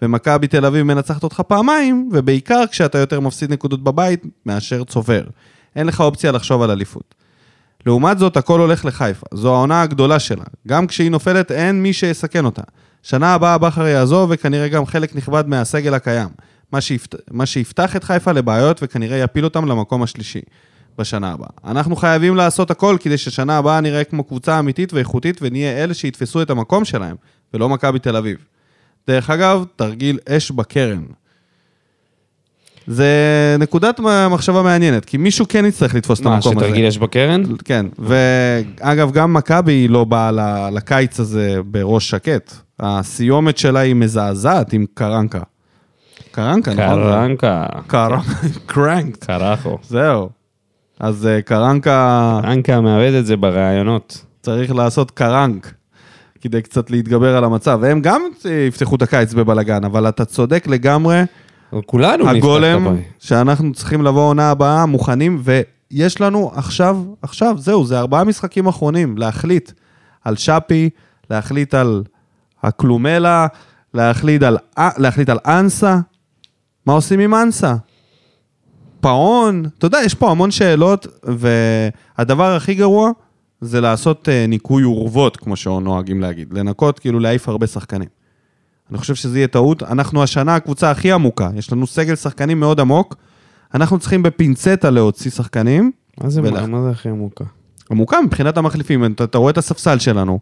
ומכבי תל אביב מנצחת אותך פעמיים, ובעיקר כשאתה יותר מפסיד נקודות בבית מאשר צובר. אין לך אופציה לחשוב על אליפות. לעומת זאת, הכל הולך לחיפה. זו העונה הגדולה שלה. גם כשהיא נופלת, אין מי שיסכן אותה. שנה הבאה בכר יעזוב, וכנראה גם חלק נכבד מהסגל הקיים. מה, שיפת... מה שיפתח את חיפה לבעיות, וכנראה יפיל אותם למקום השלישי בשנה הבאה. אנחנו חייבים לעשות הכל כדי ששנה הבאה נראה כמו קבוצה אמיתית ואיכותית, ונהיה אלה שיתפסו את המקום שלהם, ולא מכבי תל אביב. דרך אגב, תרגיל אש בקרן. זה נקודת מחשבה מעניינת, כי מישהו כן יצטרך לתפוס את מה, המקום הזה. שתרגיל יש בקרן? כן, ואגב, גם מכבי לא באה לקיץ הזה בראש שקט. הסיומת שלה היא מזעזעת עם קרנקה. קרנקה, נכון? קרנקה. קרנקה, קרנקט, קרחו. זהו. אז אה, קרנקה קרנקה מאבד את זה בראיונות. צריך לעשות קרנק, כדי קצת להתגבר על המצב. והם גם אה, יפתחו את הקיץ בבלגן, אבל אתה צודק לגמרי, כולנו נפתח את הגולם. שאנחנו צריכים לבוא עונה הבאה מוכנים, ויש לנו עכשיו, עכשיו, זהו, זה ארבעה משחקים אחרונים, להחליט על שפי, להחליט על הקלומלה, להחליט על, להחליט על אנסה. מה עושים עם אנסה? פאון, אתה יודע, יש פה המון שאלות, והדבר הכי גרוע זה לעשות אה, ניקוי אורוות, כמו שנוהגים להגיד. לנקות, כאילו להעיף הרבה שחקנים. אני חושב שזה יהיה טעות. אנחנו השנה הקבוצה הכי עמוקה, יש לנו סגל שחקנים מאוד עמוק. אנחנו צריכים בפינצטה להוציא שחקנים. מה זה ולך. מה זה הכי עמוקה? עמוקה מבחינת המחליפים, אתה, אתה רואה את הספסל שלנו.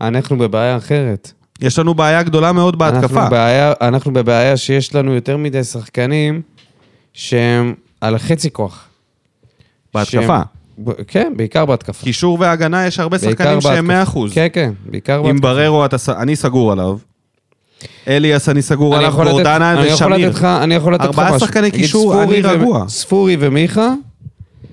אנחנו בבעיה אחרת. יש לנו בעיה גדולה מאוד בהתקפה. אנחנו בבעיה, אנחנו בבעיה שיש לנו יותר מדי שחקנים שהם על חצי כוח. בהתקפה. שהם- כן, בעיקר בהתקפה. קישור והגנה, יש הרבה שחקנים שהם בהתקפה. 100%. כן, כן, בעיקר בהתקפה. בררו, אתה, אני סגור עליו. אליאס, אני סגור אני עליו. גורדנה ושמיר. אני יכול לתת לך משהו. ארבעה שחקני קישור, אני ו- רגוע. ספורי ומיכה,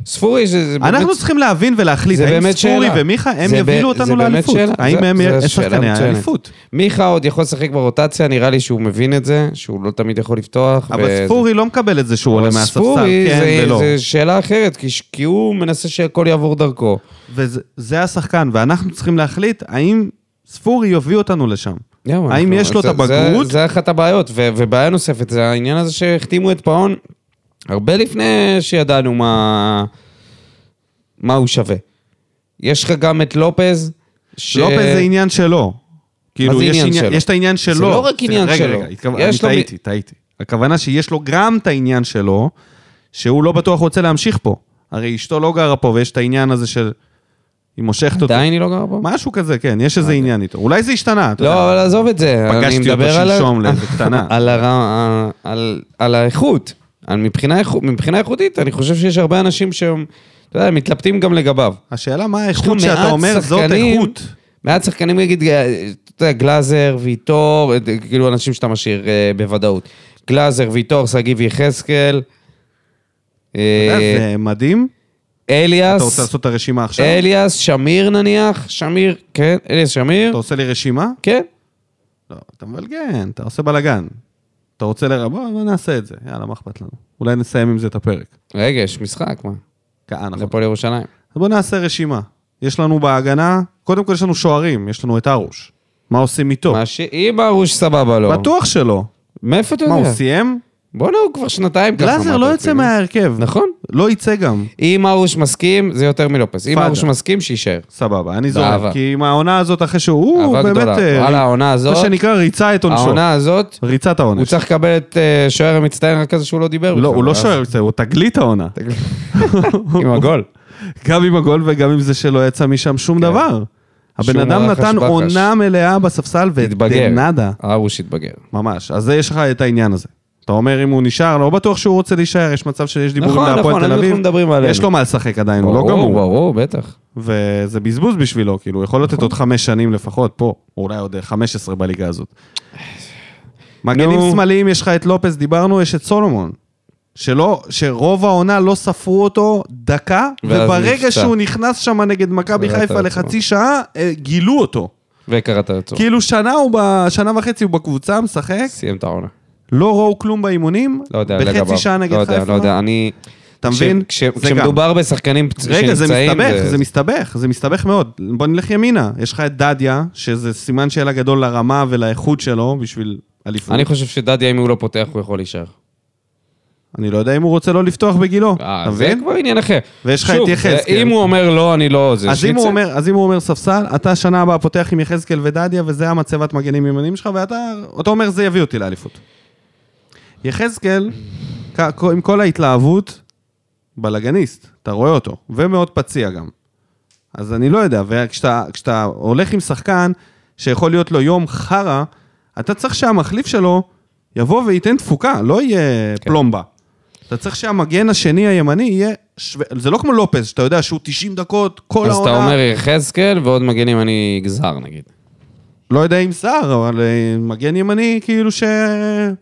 ספורי זה זה באמת... אנחנו צריכים להבין ולהחליט, זה האם ספורי שאלה. ומיכה, הם יובילו זה אותנו לאליפות. שאלה. האם זה- הם שחקני. האליפות? מיכה עוד יכול לשחק ברוטציה, נראה לי שהוא מבין את זה, שהוא לא תמיד יכול לפתוח. אבל וזה- ספורי לא מקבל את זה שהוא עולה מהספסל, כן זה- ולא. זה שאלה אחרת, כי הוא מנסה שהכל יעבור דרכו. וזה זה השחקן, ואנחנו צריכים להחליט האם ספורי יביא אותנו לשם. יאו, האם אנחנו- יש לו את זה- הבגרות? זה- זה אחת הבעיות, ו- ובעיה נוספת, זה העניין הזה שהחתימו את פאון הרבה לפני שידענו מה, מה הוא שווה. יש לך גם את לופז, ש... לופז זה עניין שלו. כאילו, זה יש עניין עניין- שלו? יש את העניין שלו. לא רק עניין רגע, שלו. רגע, התכוון- יש אני טעיתי, טעיתי. הכוונה שיש לו גם את העניין שלו, שהוא לא בטוח רוצה להמשיך פה. הרי אשתו לא גרה פה, ויש את העניין הזה של... היא מושכת אותו. עדיין היא לא גרה פה? משהו כזה, כן, יש איזה עניין איתו. אולי זה השתנה, אתה יודע. לא, אבל עזוב את זה. פגשתי אותו שלשום לאיזה קטנה. על האיכות. מבחינה איכות- מבחינה איכות, אני חושב שיש הרבה אנשים שהם, אתה יודע, מתלבטים גם לגביו. השאלה מה האיכות שאתה אומר, זאת איכות. מעט שחקנים, נגיד, אה, אתה יודע, גלאזר, ויטור, אה, כאילו אנשים שאתה משאיר אה, בוודאות. גלאזר, ויטור, שגיב יחזקאל, אתה יודע, זה מדהים. אליאס, אתה רוצה לעשות את הרשימה עכשיו? אליאס, שמיר נניח, שמיר, כן, אליאס שמיר, אתה עושה לי רשימה? כן. לא, אתה מבלגן, אתה עושה בלאגן. אתה רוצה לראות, בוא בוא נעשה את זה, יאללה, מה אכפת לנו? אולי נסיים עם זה את הפרק. רגע, יש משחק, מה? אה, זה נכון. הפועל ירושלים. אז בוא נעשה רשימה. יש לנו בהגנה, קודם כל יש לנו שוערים, יש לנו את ארוש. מה עושים איתו? מה ש... אם ארוש סבבה לו. בטוח שלא. מאיפה אתה מה, יודע? הוא סיים? בואנה, הוא כבר שנתיים ככה. גלאזר לא יוצא? מההרכב. נכון. לא יצא גם. אם ארוש מסכים, זה יותר מלופס. אם. ארוש מסכים, שיישאר. סבבה, אני. זורק. כי עם העונה הזאת, אחרי שהוא, הוא באמת... אה, וואלה, העונה הזאת, מה שנקרא, ריצה את עונשו. העונה הזאת, ריצת הוא העונש. צריך לקבל את אה, שוער המצטיין רק כזה שהוא לא דיבר. לא. הוא לא שוער, הוא תגלית העונה. עם הגול. גם עם הגול וגם עם זה שלא יצא משם שום דבר. הבן אדם נתן. עונה מלאה בספסל התבגר. ודנדה. ארוש התבגר. ממש. אז יש לך את העניין הזה. אתה אומר אם הוא נשאר, לא בטוח שהוא רוצה להישאר, יש מצב שיש דיבורים נכון, להפועל נכון, תל אביב. מדברים עלינו. יש לו מה לשחק עדיין, הוא לא ברור, גמור. ברור, בטח. וזה בזבוז בשבילו, כאילו, הוא יכול לתת עוד חמש שנים לפחות פה, או אולי עוד 15 בליגה הזאת. מגנים נו. שמאליים, יש לך את לופס, דיברנו, יש את סולומון. שלא, שרוב העונה לא ספרו אותו דקה, וברגע נפצע. שהוא נכנס שם נגד מכבי חיפה. לחצי שעה, אה, גילו אותו. וקראת אותו. כאילו שנה הוא, ב- שנה וחצי הוא בקבוצה, משחק, סיים את העונה. לא ראו כלום באימונים, לא יודע בחצי לגביו. שעה נגד לא יודע, חיפה. לא יודע, אני... אתה כש- מבין? כש- זה גם. כשמדובר בשחקנים פצ- רגע, זה שנמצאים... מסתבך, זה מסתבך, זה מסתבך מאוד. בוא נלך ימינה, יש לך את דדיה, שזה סימן שאלה גדול לרמה ולאיכות שלו בשביל אליפות. אני חושב שדדיה, אם הוא לא פותח, הוא יכול להישאר. אני לא יודע אם הוא רוצה לא לפתוח בגילו, אה, אתה זה מבין? כבר עניין אחר. ויש לך את יחזקאל. אם הוא אומר לא, אני לא... זה אז אם, הוא. אומר, אז אם הוא אומר ספסל, אתה שנה הבאה פותח עם יחזקאל ודדיה, וזה המצבת מגנים ימנים שלך, ואתה אתה אומר, זה יביא אותי לאליפות. יחזקאל, עם כל ההתלהבות, בלאגניסט, אתה רואה אותו, ומאוד פציע גם. אז אני לא יודע, וכשאתה כשאתה הולך עם שחקן שיכול להיות לו יום חרא, אתה צריך שהמחליף שלו יבוא וייתן תפוקה, לא יהיה כן. פלומבה. אתה צריך שהמגן השני הימני יהיה... שו... זה לא כמו לופז, שאתה יודע שהוא 90 דקות, כל אז העונה... אתה אומר יחזקאל ועוד מגנים אני גזר, נגיד. לא יודע אם סער, אבל אה, מגן ימני כאילו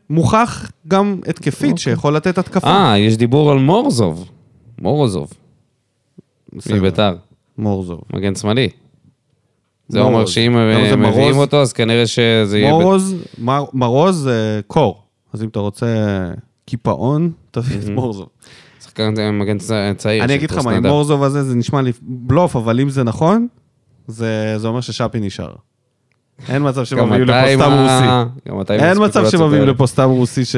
שמוכח גם התקפית, שיכול לתת התקפה. אוקיי. אה, יש דיבור על מורזוב. מורוזוב, בסדר. מביתר, מורזוב. מגן שמאלי. זה מורוז. אומר שאם הם מביאים מרוז? אותו, אז כנראה שזה יהיה... מורוז, מר- מרוז זה קור. אז אם אתה רוצה קיפאון, תביא את מורזוב. שחקן אה, מגן צעיר. אני אגיד לך מה, עם. מורזוב הזה זה נשמע לי בלוף, אבל אם זה נכון, זה זה אומר ששאפי נשאר. אין מצב שמביאים לפה סתם רוסי. אין מצב שמביאים. לפה סתם רוסי ש...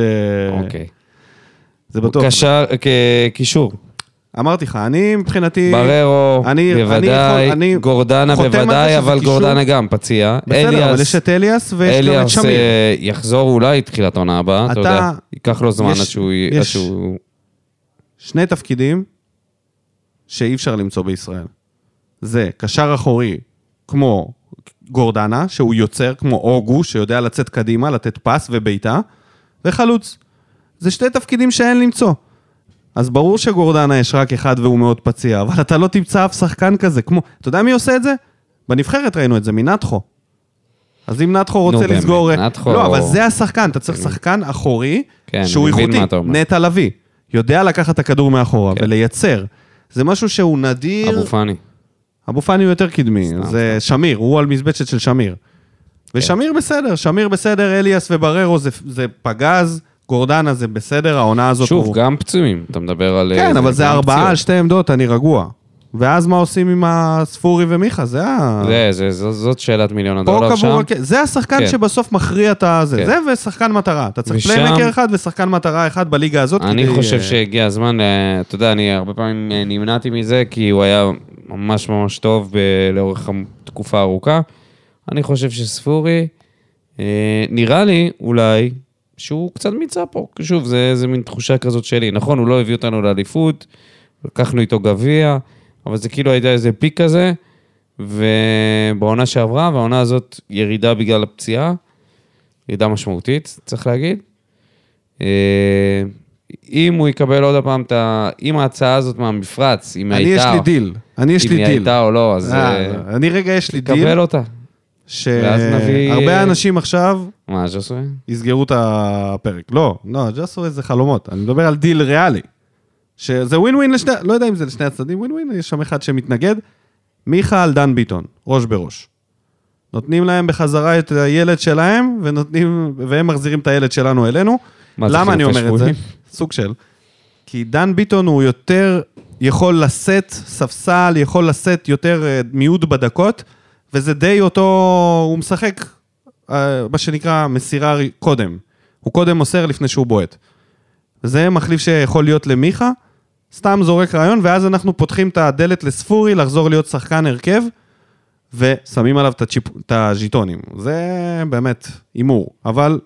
אוקיי. זה בטוח. קשר, כקישור. אמרתי לך, אני מבחינתי... בררו, אני- בוודאי, אני גורדנה בוודאי, אבל קישור. גורדנה גם פציע. בסדר, אבל אליאס- יש את אליאס ויש גם את אליאס שמיר. אה, יחזור אולי תחילת העונה הבאה, אתה אתה- יודע. ייקח לו זמן יש- עד שהוא... עד יש- שהוא- שני תפקידים שאי אפשר למצוא בישראל. זה קשר אחורי כמו גורדנה, שהוא יוצר, כמו אוגו, שיודע לצאת קדימה, לתת פס ובעיטה, וחלוץ. זה שתי תפקידים שאין למצוא. אז ברור שגורדנה יש רק אחד והוא מאוד פציע, אבל אתה לא תמצא אף שחקן כזה, כמו... אתה יודע מי עושה את זה? בנבחרת ראינו את זה, מנתחו. אז אם נתחו רוצה באמת, לסגור... נתחו- לא, אבל זה השחקן, אתה צריך שחקן אחורי, כן, שהוא איכותי. נטע לביא. יודע לקחת את הכדור מאחורה כן. ולייצר. זה משהו שהוא נדיר. אבו פאני. אבו פאני הוא יותר קדמי, סתם, זה שמיר, הוא על מזבצת של שמיר. ושמיר בסדר, שמיר בסדר, אליאס ובררו זה, זה פגז, גורדנה זה בסדר, העונה הזאת שוב, הוא... גם פצועים. אתה מדבר על... כן, אה, אבל זה ארבעה. על שתי עמדות, אני רגוע. ואז מה עושים עם הספורי ומיכה? זה ה... זה, זה, זו- זאת שאלת מיליון הדולר שם. הכ- זה השחקן כן. שבסוף מכריע את הזה. כן. זה ושחקן מטרה. אתה צריך ושם- פליימקר אחד ושחקן מטרה אחד בליגה הזאת. אני כדי, חושב אה, שהגיע הזמן, אה, אתה יודע, אני הרבה פעמים אה, נמנעתי מזה, כי הוא היה ממש ממש טוב ב- לאורך תקופה ארוכה. אני חושב שספורי, אה, נראה לי אולי שהוא קצת מיצה פה. שוב, זה, זה מין תחושה כזאת שלי. נכון, הוא לא הביא אותנו לאליפות, לקחנו איתו גביע, אבל זה כאילו הייתה איזה פיק כזה. ובעונה שעברה, והעונה הזאת ירידה בגלל הפציעה, ירידה משמעותית, צריך להגיד. אה, אם הוא יקבל עוד פעם את ה... אם ההצעה הזאת מהמפרץ, אם אני הייתה... יש לי דיל, אני יש אם לי היא דיל. הייתה או לא, אז אה, אה, אני רגע יש לי דיל, קבל אותה. שהרבה אנשים עכשיו מה, ז'וסואה? יסגרו את הפרק. לא, לא, ז'וסואה זה חלומות. אני מדבר על דיל ריאלי. שזה ווין ווין לשני, לא יודע אם זה לשני הצדדים, ווין ווין, יש שם אחד שמתנגד. מיכה על דן ביטון, ראש בראש. נותנים להם בחזרה את הילד שלהם, ונותנים, והם מחזירים את הילד שלנו אלינו. למה אני אומר את זה? סוג של. כי דן ביטון הוא יותר יכול לשאת ספסל, יכול לשאת יותר אה, מיעוט בדקות, וזה די אותו, הוא משחק, אה, מה שנקרא, מסירה קודם. הוא קודם מוסר לפני שהוא בועט. וזה מחליף שיכול להיות למיכה, סתם זורק רעיון, ואז אנחנו פותחים את הדלת לספורי, לחזור להיות שחקן הרכב, ושמים עליו את, הז'יטונים. זה באמת הימור, אבל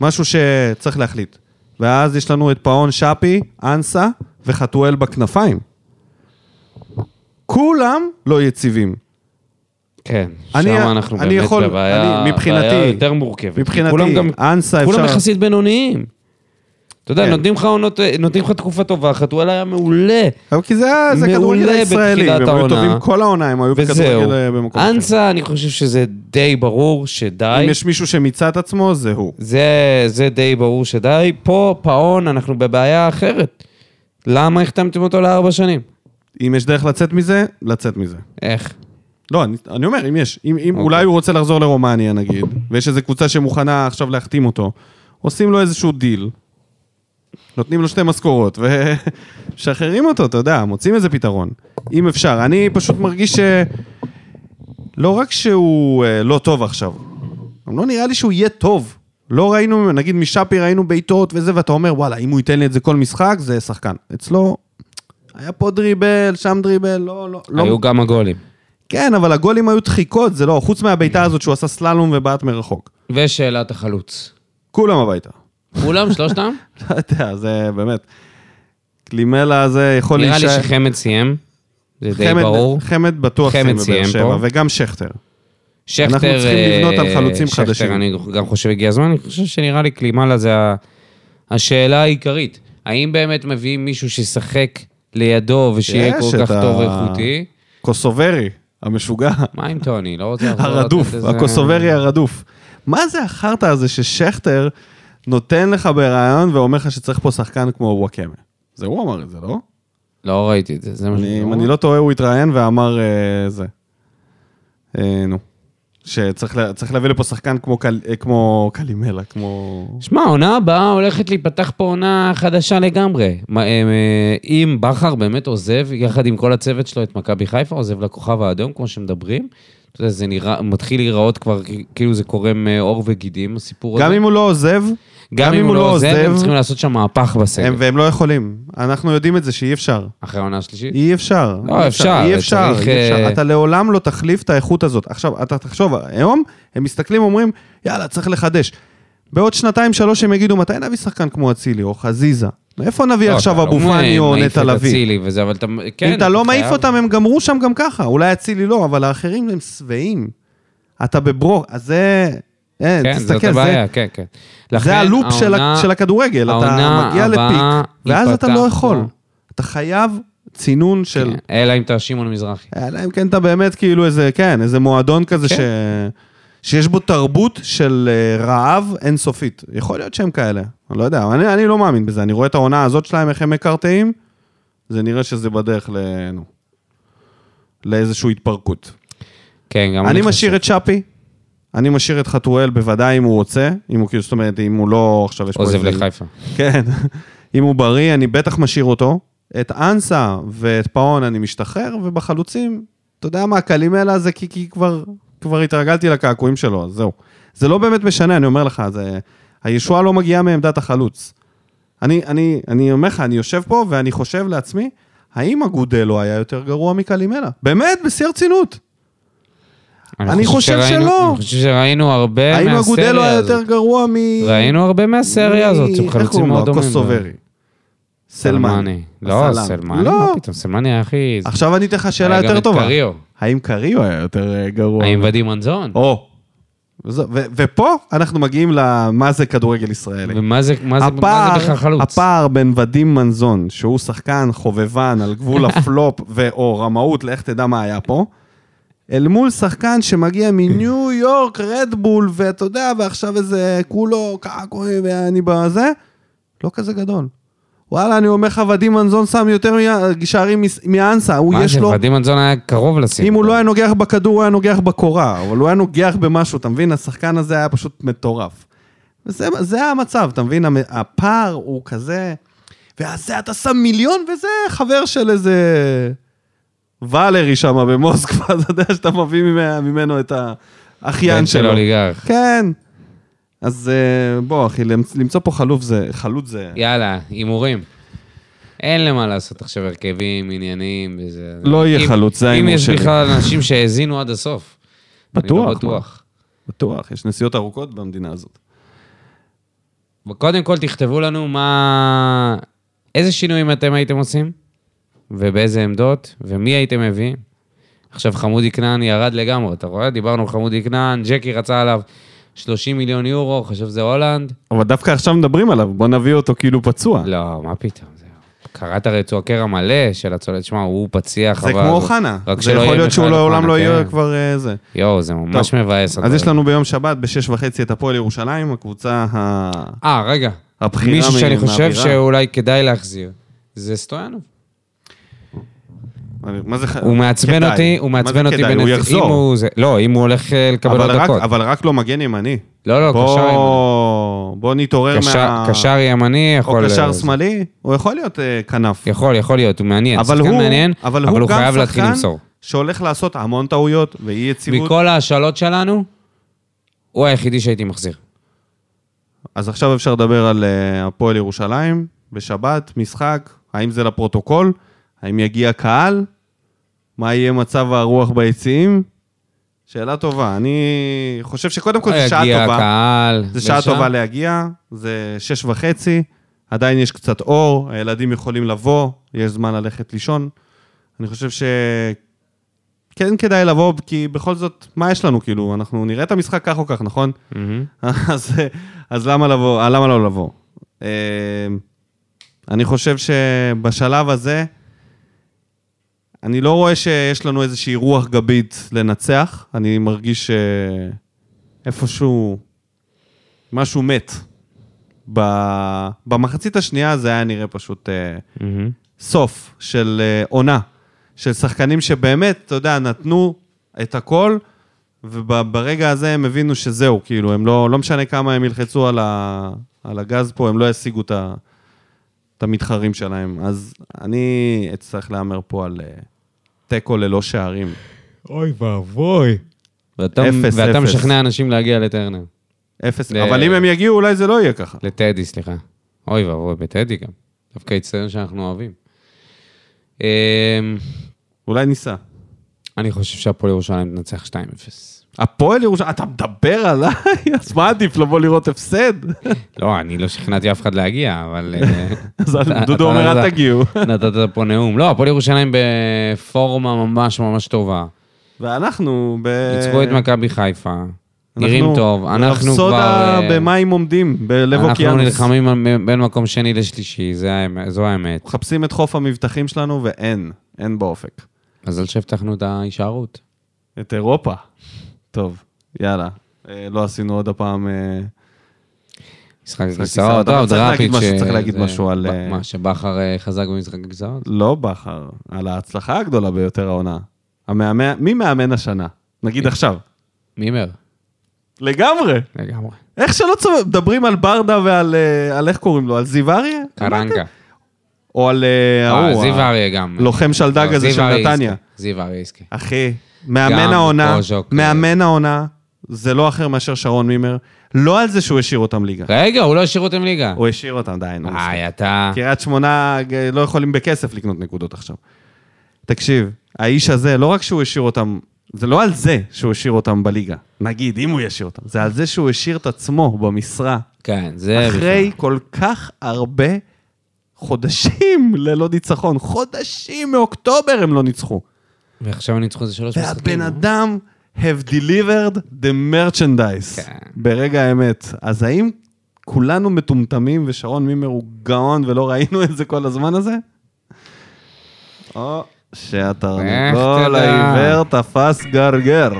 משהו שצריך להחליט. ואז יש לנו את פאון שפי, אנסה וחתואל בכנפיים. כולם לא יציבים. כן, אני- שם אנחנו אני באמת יכול- בבעיה אני- מבחינתי- יותר מורכבת. מבחינתי, כולם גם, אנסה כולם אפשר... יחסית בינוניים. אתה יודע, כן. נותנים לך עונות, נותנים לך תקופה טובה, חתואל היה מעולה. אבל כי זה היה- זה כדורגל הישראלי, והם היו. טובים כל העונה, הם היו. בכדורגל אה, במקום אחר. אנסה, אני חושב שזה די ברור שדי. אם יש מישהו שמיצה את עצמו, זה הוא. זה, זה די ברור שדי. פה, פאון, אנחנו בבעיה אחרת. למה החתמתם אותו לארבע שנים? אם יש דרך לצאת מזה, לצאת מזה. איך? לא, אני, אני אומר, אם יש. אם, אם אוקיי. אולי הוא רוצה לחזור לרומניה, נגיד, ויש איזו קבוצה שמוכנה עכשיו להחתים אותו, עושים לו איזשהו דיל, נותנים לו שתי משכורות, ומשחררים אותו, אתה יודע, מוצאים איזה פתרון. אם אפשר. אני פשוט מרגיש ש... לא רק שהוא אה, לא טוב עכשיו, גם לא נראה לי שהוא יהיה טוב. לא ראינו, נגיד משאפי ראינו בעיטות וזה, ואתה אומר, וואלה, אם הוא ייתן לי את זה כל משחק, זה שחקן. אצלו, היה פה דריבל, שם דריבל, לא, לא, לא. היו גם הגולים. כן, אבל הגולים היו דחיקות, זה לא, חוץ מהבעיטה הזאת שהוא עשה סללום ובעט מרחוק. ושאלת החלוץ. כולם הביתה. כולם, שלושתם? לא יודע, זה באמת. קלימלה זה יכול נראה לי להישאר- שחמד סיים. זה די ברור. חמד בטוח סיים בבאר שבע. וגם שכטר. שכטר... אנחנו צריכים לבנות על אה, חלוצים שכטר, חדשים. אני גם חושב הגיע הזמן, אני חושב שנראה לי קלימלה זה השאלה העיקרית. האם באמת מביאים מישהו שישחק לידו ושיהיה כל כך טוב ואיכותי? קוסוברי, המשוגע. מה עם טוני? לא רוצה הרדוף, הקוסוברי הרדוף. מה זה החרטא הזה ששכטר נותן לך ברעיון ואומר לך שצריך פה שחקן כמו וואקמה? זה הוא אמר את זה, לא? לא ראיתי את זה, זה מה אני, שאני אם אני לא טועה, הוא התראיין ואמר אה, זה. אה, נו. שצריך לה- צריך להביא לפה שחקן כמו, קל, אה, כמו קלימלה, כמו... שמע, העונה הבאה הולכת להיפתח פה עונה חדשה לגמרי. אה, אה, אם בכר באמת עוזב, יחד עם כל הצוות שלו, את מכבי חיפה, עוזב לכוכב האדום, כמו שמדברים, אתה יודע, זה נראה, מתחיל להיראות כבר כאילו זה קורם עור וגידים, הסיפור הזה. גם אם הוא לא עוזב, גם אם הוא לא עוזב, הם צריכים לעשות שם מהפך בסגל. הם, והם לא יכולים. אנחנו יודעים את זה שאי אפשר. אחרי העונה השלישית? אי אפשר. לא, אפשר, אי אפשר, אי אפשר. אה, אתה לעולם לא תחליף את האיכות הזאת. עכשיו, אתה תחשוב, היום הם מסתכלים ואומרים, יאללה, צריך לחדש. בעוד שנתיים, שלוש הם יגידו, מתי נביא שחקן כמו אצילי או חזיזה? מאיפה נביא לא, עכשיו אתה אבו לא פאני או נטע לביא? וזה, אבל אתה... כן, אם אתה לא מעיף אותם, הם גמרו שם גם ככה. אולי אצילי לא, אבל האחרים הם שבעים. אתה בברוק, אז זה... אין, כן, זאת תסתכל, זה, הבעיה, כן, כן. לכן זה הלופ של, העונה- ה- של הכדורגל. אתה מגיע לפיק, ואז אתה לא יכול. פה. אתה חייב צינון של... כן, אלא אם אתה שמעון מזרחי. אלא אם כן אתה באמת כאילו איזה, כן, איזה מועדון כזה כן. ש... שיש בו תרבות של אה, רעב אינסופית. יכול להיות שהם כאלה, אני לא יודע, אני, אני לא מאמין בזה. אני רואה את העונה הזאת שלהם, איך הם מקרטעים, זה נראה שזה בדרך ל... נו, לאיזושהי התפרקות. כן, גם אני חושב. משאיר את שפי, אני משאיר את חתואל בוודאי אם הוא רוצה, אם הוא כאילו, זאת אומרת, אם הוא לא, עכשיו יש פה עוזב. לחיפה. כן, אם הוא בריא, אני בטח משאיר אותו. את אנסה ואת פאון אני משתחרר, ובחלוצים, אתה יודע מה, קלימלה זה כי, כי כבר, כבר התרגלתי לקעקועים שלו, אז זהו. זה לא באמת משנה, אני אומר לך, זה... הישועה לא מגיעה מעמדת החלוץ. אני, אני, אני אומר לך, אני יושב פה ואני חושב לעצמי, האם אגודלו היה יותר גרוע מקלימלה? באמת, בשיא הרצינות. אני חושב שלא. אני חושב שראינו הרבה האם אגודלו היה מהסריה יותר הזאת. גרוע מ... ראינו הרבה מהסריה הזאת, הם חלוצים מאוד דומים. קוסוברי. סלמני. לא. סלמני, לא. מה פתאום, סלמני היה הכי... עכשיו אני אתן לך שאלה יותר טובה. האם קריו היה יותר אה, גרוע? האם ודים מנזון? או. ופה אנחנו מגיעים למה זה כדורגל ישראלי. ומה זה מה זה- מה הפער, זה בכלל חלוץ? הפער בין ודים מנזון, שהוא שחקן חובבן על גבול הפלופ ו/או רמאות, לך תדע מה היה פה, אל מול שחקן שמגיע מניו יורק, רדבול, ואתה יודע, ועכשיו איזה כולו קעקועי ואני בזה, לא כזה גדול. וואלה, אני אומר לך, ודים מנזון שם יותר שערים מאנסה, הוא מה יש זה, לו... ודים מנזון היה קרוב לשים. אם הוא לא היה נוגח בכדור, הוא היה נוגח בקורה, אבל הוא היה נוגח במשהו, אתה מבין? השחקן הזה היה פשוט מטורף. וזה זה המצב, אתה מבין? הפער הוא כזה... ואז זה אתה שם מיליון, וזה חבר של איזה... ואלרי שם במוסקבה, אתה יודע שאתה מביא ממנו, את האחיין בן של שלו. אוליגרך. כן. אז אה, בוא, אחי, למצ- למצוא פה חלוף זה, חלוץ זה... יאללה, הימורים. אין למה לעשות עכשיו הרכבים, עניינים וזה. לא יהיה אם- חלוץ, זה אם ההימור יש שלי. בכלל אנשים שהאזינו עד הסוף. אני בטוח, לא בטוח. בטוח, יש נסיעות ארוכות במדינה הזאת. קודם כל תכתבו לנו מה... איזה שינויים אתם הייתם עושים, ובאיזה עמדות, ומי הייתם מביאים. עכשיו חמודי כנען ירד לגמרי, אתה רואה? דיברנו על חמודי כנען, ג'קי רצה עליו 30 מיליון יורו, חשב שזה הולנד. אבל דווקא עכשיו מדברים עליו, בוא נביא אותו כאילו פצוע. לא, מה פתאום, זה... קראת את הקרע מלא של הצולד, שמע, הוא פציח, זה אבל- כמו אוחנה. זה יכול להיות שהוא לעולם אוחנה, לא יהיה כן. כבר אה, זה. יואו, זה ממש. מבאס. אז. יש לנו ביום שבת, בשש וחצי, את הפועל ירושלים, הקבוצה ה... אה, רגע. הבחירה מישהו שאני חושב מהבירה. שאולי כדאי להחזיר, זה סטויאנוב. מה זה הוא מעצבן? אותי, הוא מעצבן אותי? הוא בנפ- יחזור. הוא זה- לא, אם הוא הולך אה, לקבל עוד דקות. אבל רק לא מגן ימני. לא, לא, קשר ימני. בוא נתעורר מה... קשר ימני או יכול... קשר אה, שמאלי, הוא יכול להיות אה, כנף. יכול, יכול להיות, הוא מעניין. אבל הוא, מעניין, אבל הוא חייב להתחיל למסור. שהולך לעשות המון טעויות ואי יציבות. מכל ההשאלות שלנו, הוא היחידי שהייתי מחזיר. אז עכשיו אפשר לדבר על הפועל ירושלים, בשבת, משחק, האם זה לפרוטוקול? האם יגיע קהל? מה יהיה מצב הרוח ביציעים? שאלה טובה. אני חושב שקודם כל זו שעה יגיע טובה. הקהל. זו שעה טובה להגיע, זה שש וחצי, עדיין יש קצת אור, הילדים יכולים לבוא, יש זמן ללכת לישון. אני חושב שכן כדאי לבוא, כי בכל זאת, מה יש לנו? כאילו, אנחנו נראה את המשחק כך או כך, נכון? מהמם. אז, אז למה, לבוא, אה, למה לא לבוא? אה, אני חושב שבשלב הזה, אני לא רואה שיש לנו איזושהי רוח גבית לנצח. אני מרגיש שאיפשהו משהו מת. ב- במחצית השנייה זה היה נראה פשוט אה, מהמם. סוף של אה, עונה, של שחקנים שבאמת, אתה יודע, נתנו את הכל, וברגע הזה הם הבינו שזהו, כאילו, הם לא, לא משנה כמה הם ילחצו על, ה, על הגז פה, הם לא ישיגו את, ה, את המתחרים שלהם. אז אני אצטרך להמר פה על אה, תיקו ללא שערים. אוי ואבוי. ואתה אפס, ואתה אפס. משכנע אנשים להגיע לטרנר. אפס, ל- אבל אם הם יגיעו, אולי זה לא יהיה ככה. לטדי, סליחה. אוי ואבוי, בטדי גם. דווקא הצטיין שאנחנו אוהבים. אמ, אולי ניסע. אני חושב שהפועל ירושלים תנצח 2-0. הפועל ירושלים, אתה מדבר עליי? אז מה עדיף לבוא לראות הפסד? לא, אני לא שכנעתי אף אחד להגיע, אבל... אה, אז דודו אומר, אל תגיעו. נתת פה נאום. לא, הפועל ירושלים בפורמה ממש ממש טובה. ואנחנו ב... ניצחו את מכבי חיפה. אנחנו נראים טוב. אנחנו רפסודה כבר... אה, במים עומדים, בלב אנחנו אוקיינוס. נלחמים על- בין מקום שני לשלישי, זו האמת. מחפשים את חוף המבטחים שלנו, ואין, אין באופק. מזל שהבטחנו את ההישארות. את אירופה. טוב, יאללה. אה, לא עשינו עוד הפעם... אה, משחק אבל טוב, דראפיץ'. צריך אה, להגיד זה- משהו על, אה, מה, שבכר אה, חזק במשחק הכיסאות? לא בכר, על ההצלחה הגדולה ביותר העונה. מי מאמן השנה? נגיד עכשיו. מימר, לגמרי. לגמרי. איך שלא. מדברים על ברדה ועל אה, על איך קוראים לו? על זיו אריה? קרנקה. או על אה, אה, ההוא, זיו ה- אריה גם. לוחם שלדג לא, הזה של אריה נתניה. זיו אריה יזכה. אחי, מאמן העונה, קוז'וק, מאמן העונה, זה לא אחר מאשר שרון מימר. לא על זה שהוא השאיר אותם ליגה. רגע, הוא לא השאיר אותם ליגה. הוא השאיר אותם, די, נו. איי, אתה... קריית שמונה אה, לא יכולים בכסף לקנות נקודות עכשיו. תקשיב, האיש הזה, לא רק שהוא השאיר אותם, זה לא על זה שהוא השאיר אותם בליגה. נגיד, אם הוא ישאיר אותם. זה על זה שהוא השאיר את עצמו במשרה. כן, זה... אחרי בכלל. כל כך הרבה חודשים ללא ניצחון. חודשים מאוקטובר הם לא ניצחו. ועכשיו אני צריך איזה שלוש משחקים. והבן? אדם have delivered the merchandise כן. ברגע האמת. אז האם כולנו מטומטמים ושרון מימר הוא גאון ולא ראינו את זה כל הזמן הזה? או שהתרנגול. העיוור תפס גרגר.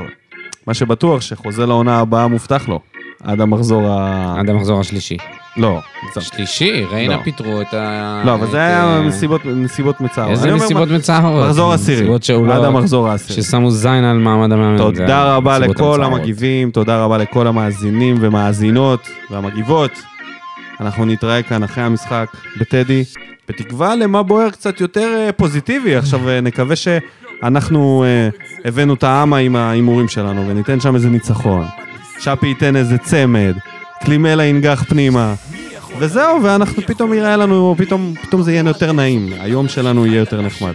מה שבטוח שחוזה לעונה הבאה מובטח לו. עד המחזור ה... עד המחזור השלישי. לא. שלישי, ריינה לא. פיטרו את ה... לא, אבל זה היה אה, נסיבות- נסיבות מצערות. איזה נסיבות מצערות? מחזור עשירי. נסיבות שהוא לא... עד המחזור העשירי. ששמו זין על מעמד המאמן. תודה רבה לכל. המגיבים, תודה רבה לכל המאזינים ומאזינות והמגיבות. אנחנו נתראה כאן אחרי המשחק בטדי, בתקווה למה בוער קצת יותר אה, פוזיטיבי. עכשיו אה, נקווה שאנחנו הבאנו את העמה עם ההימורים שלנו וניתן שם איזה ניצחון. שפי ייתן איזה צמד, קלימלה ינגח פנימה. וזהו, ואנחנו פתאום יראה לנו, פתאום, פתאום זה יהיה יותר נעים. היום שלנו יהיה יותר נחמד.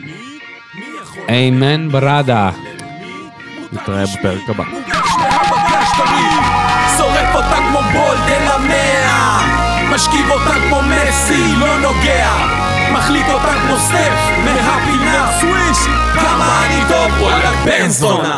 איימן בראדה. נתראה בפרק הבא. שורף אותה כמו בולדן המאה משכיב אותה כמו מסי, לא נוגע מחליט אותה כמו סטף מהפינה סוויש כמה אני טוב, וואלה בן זונה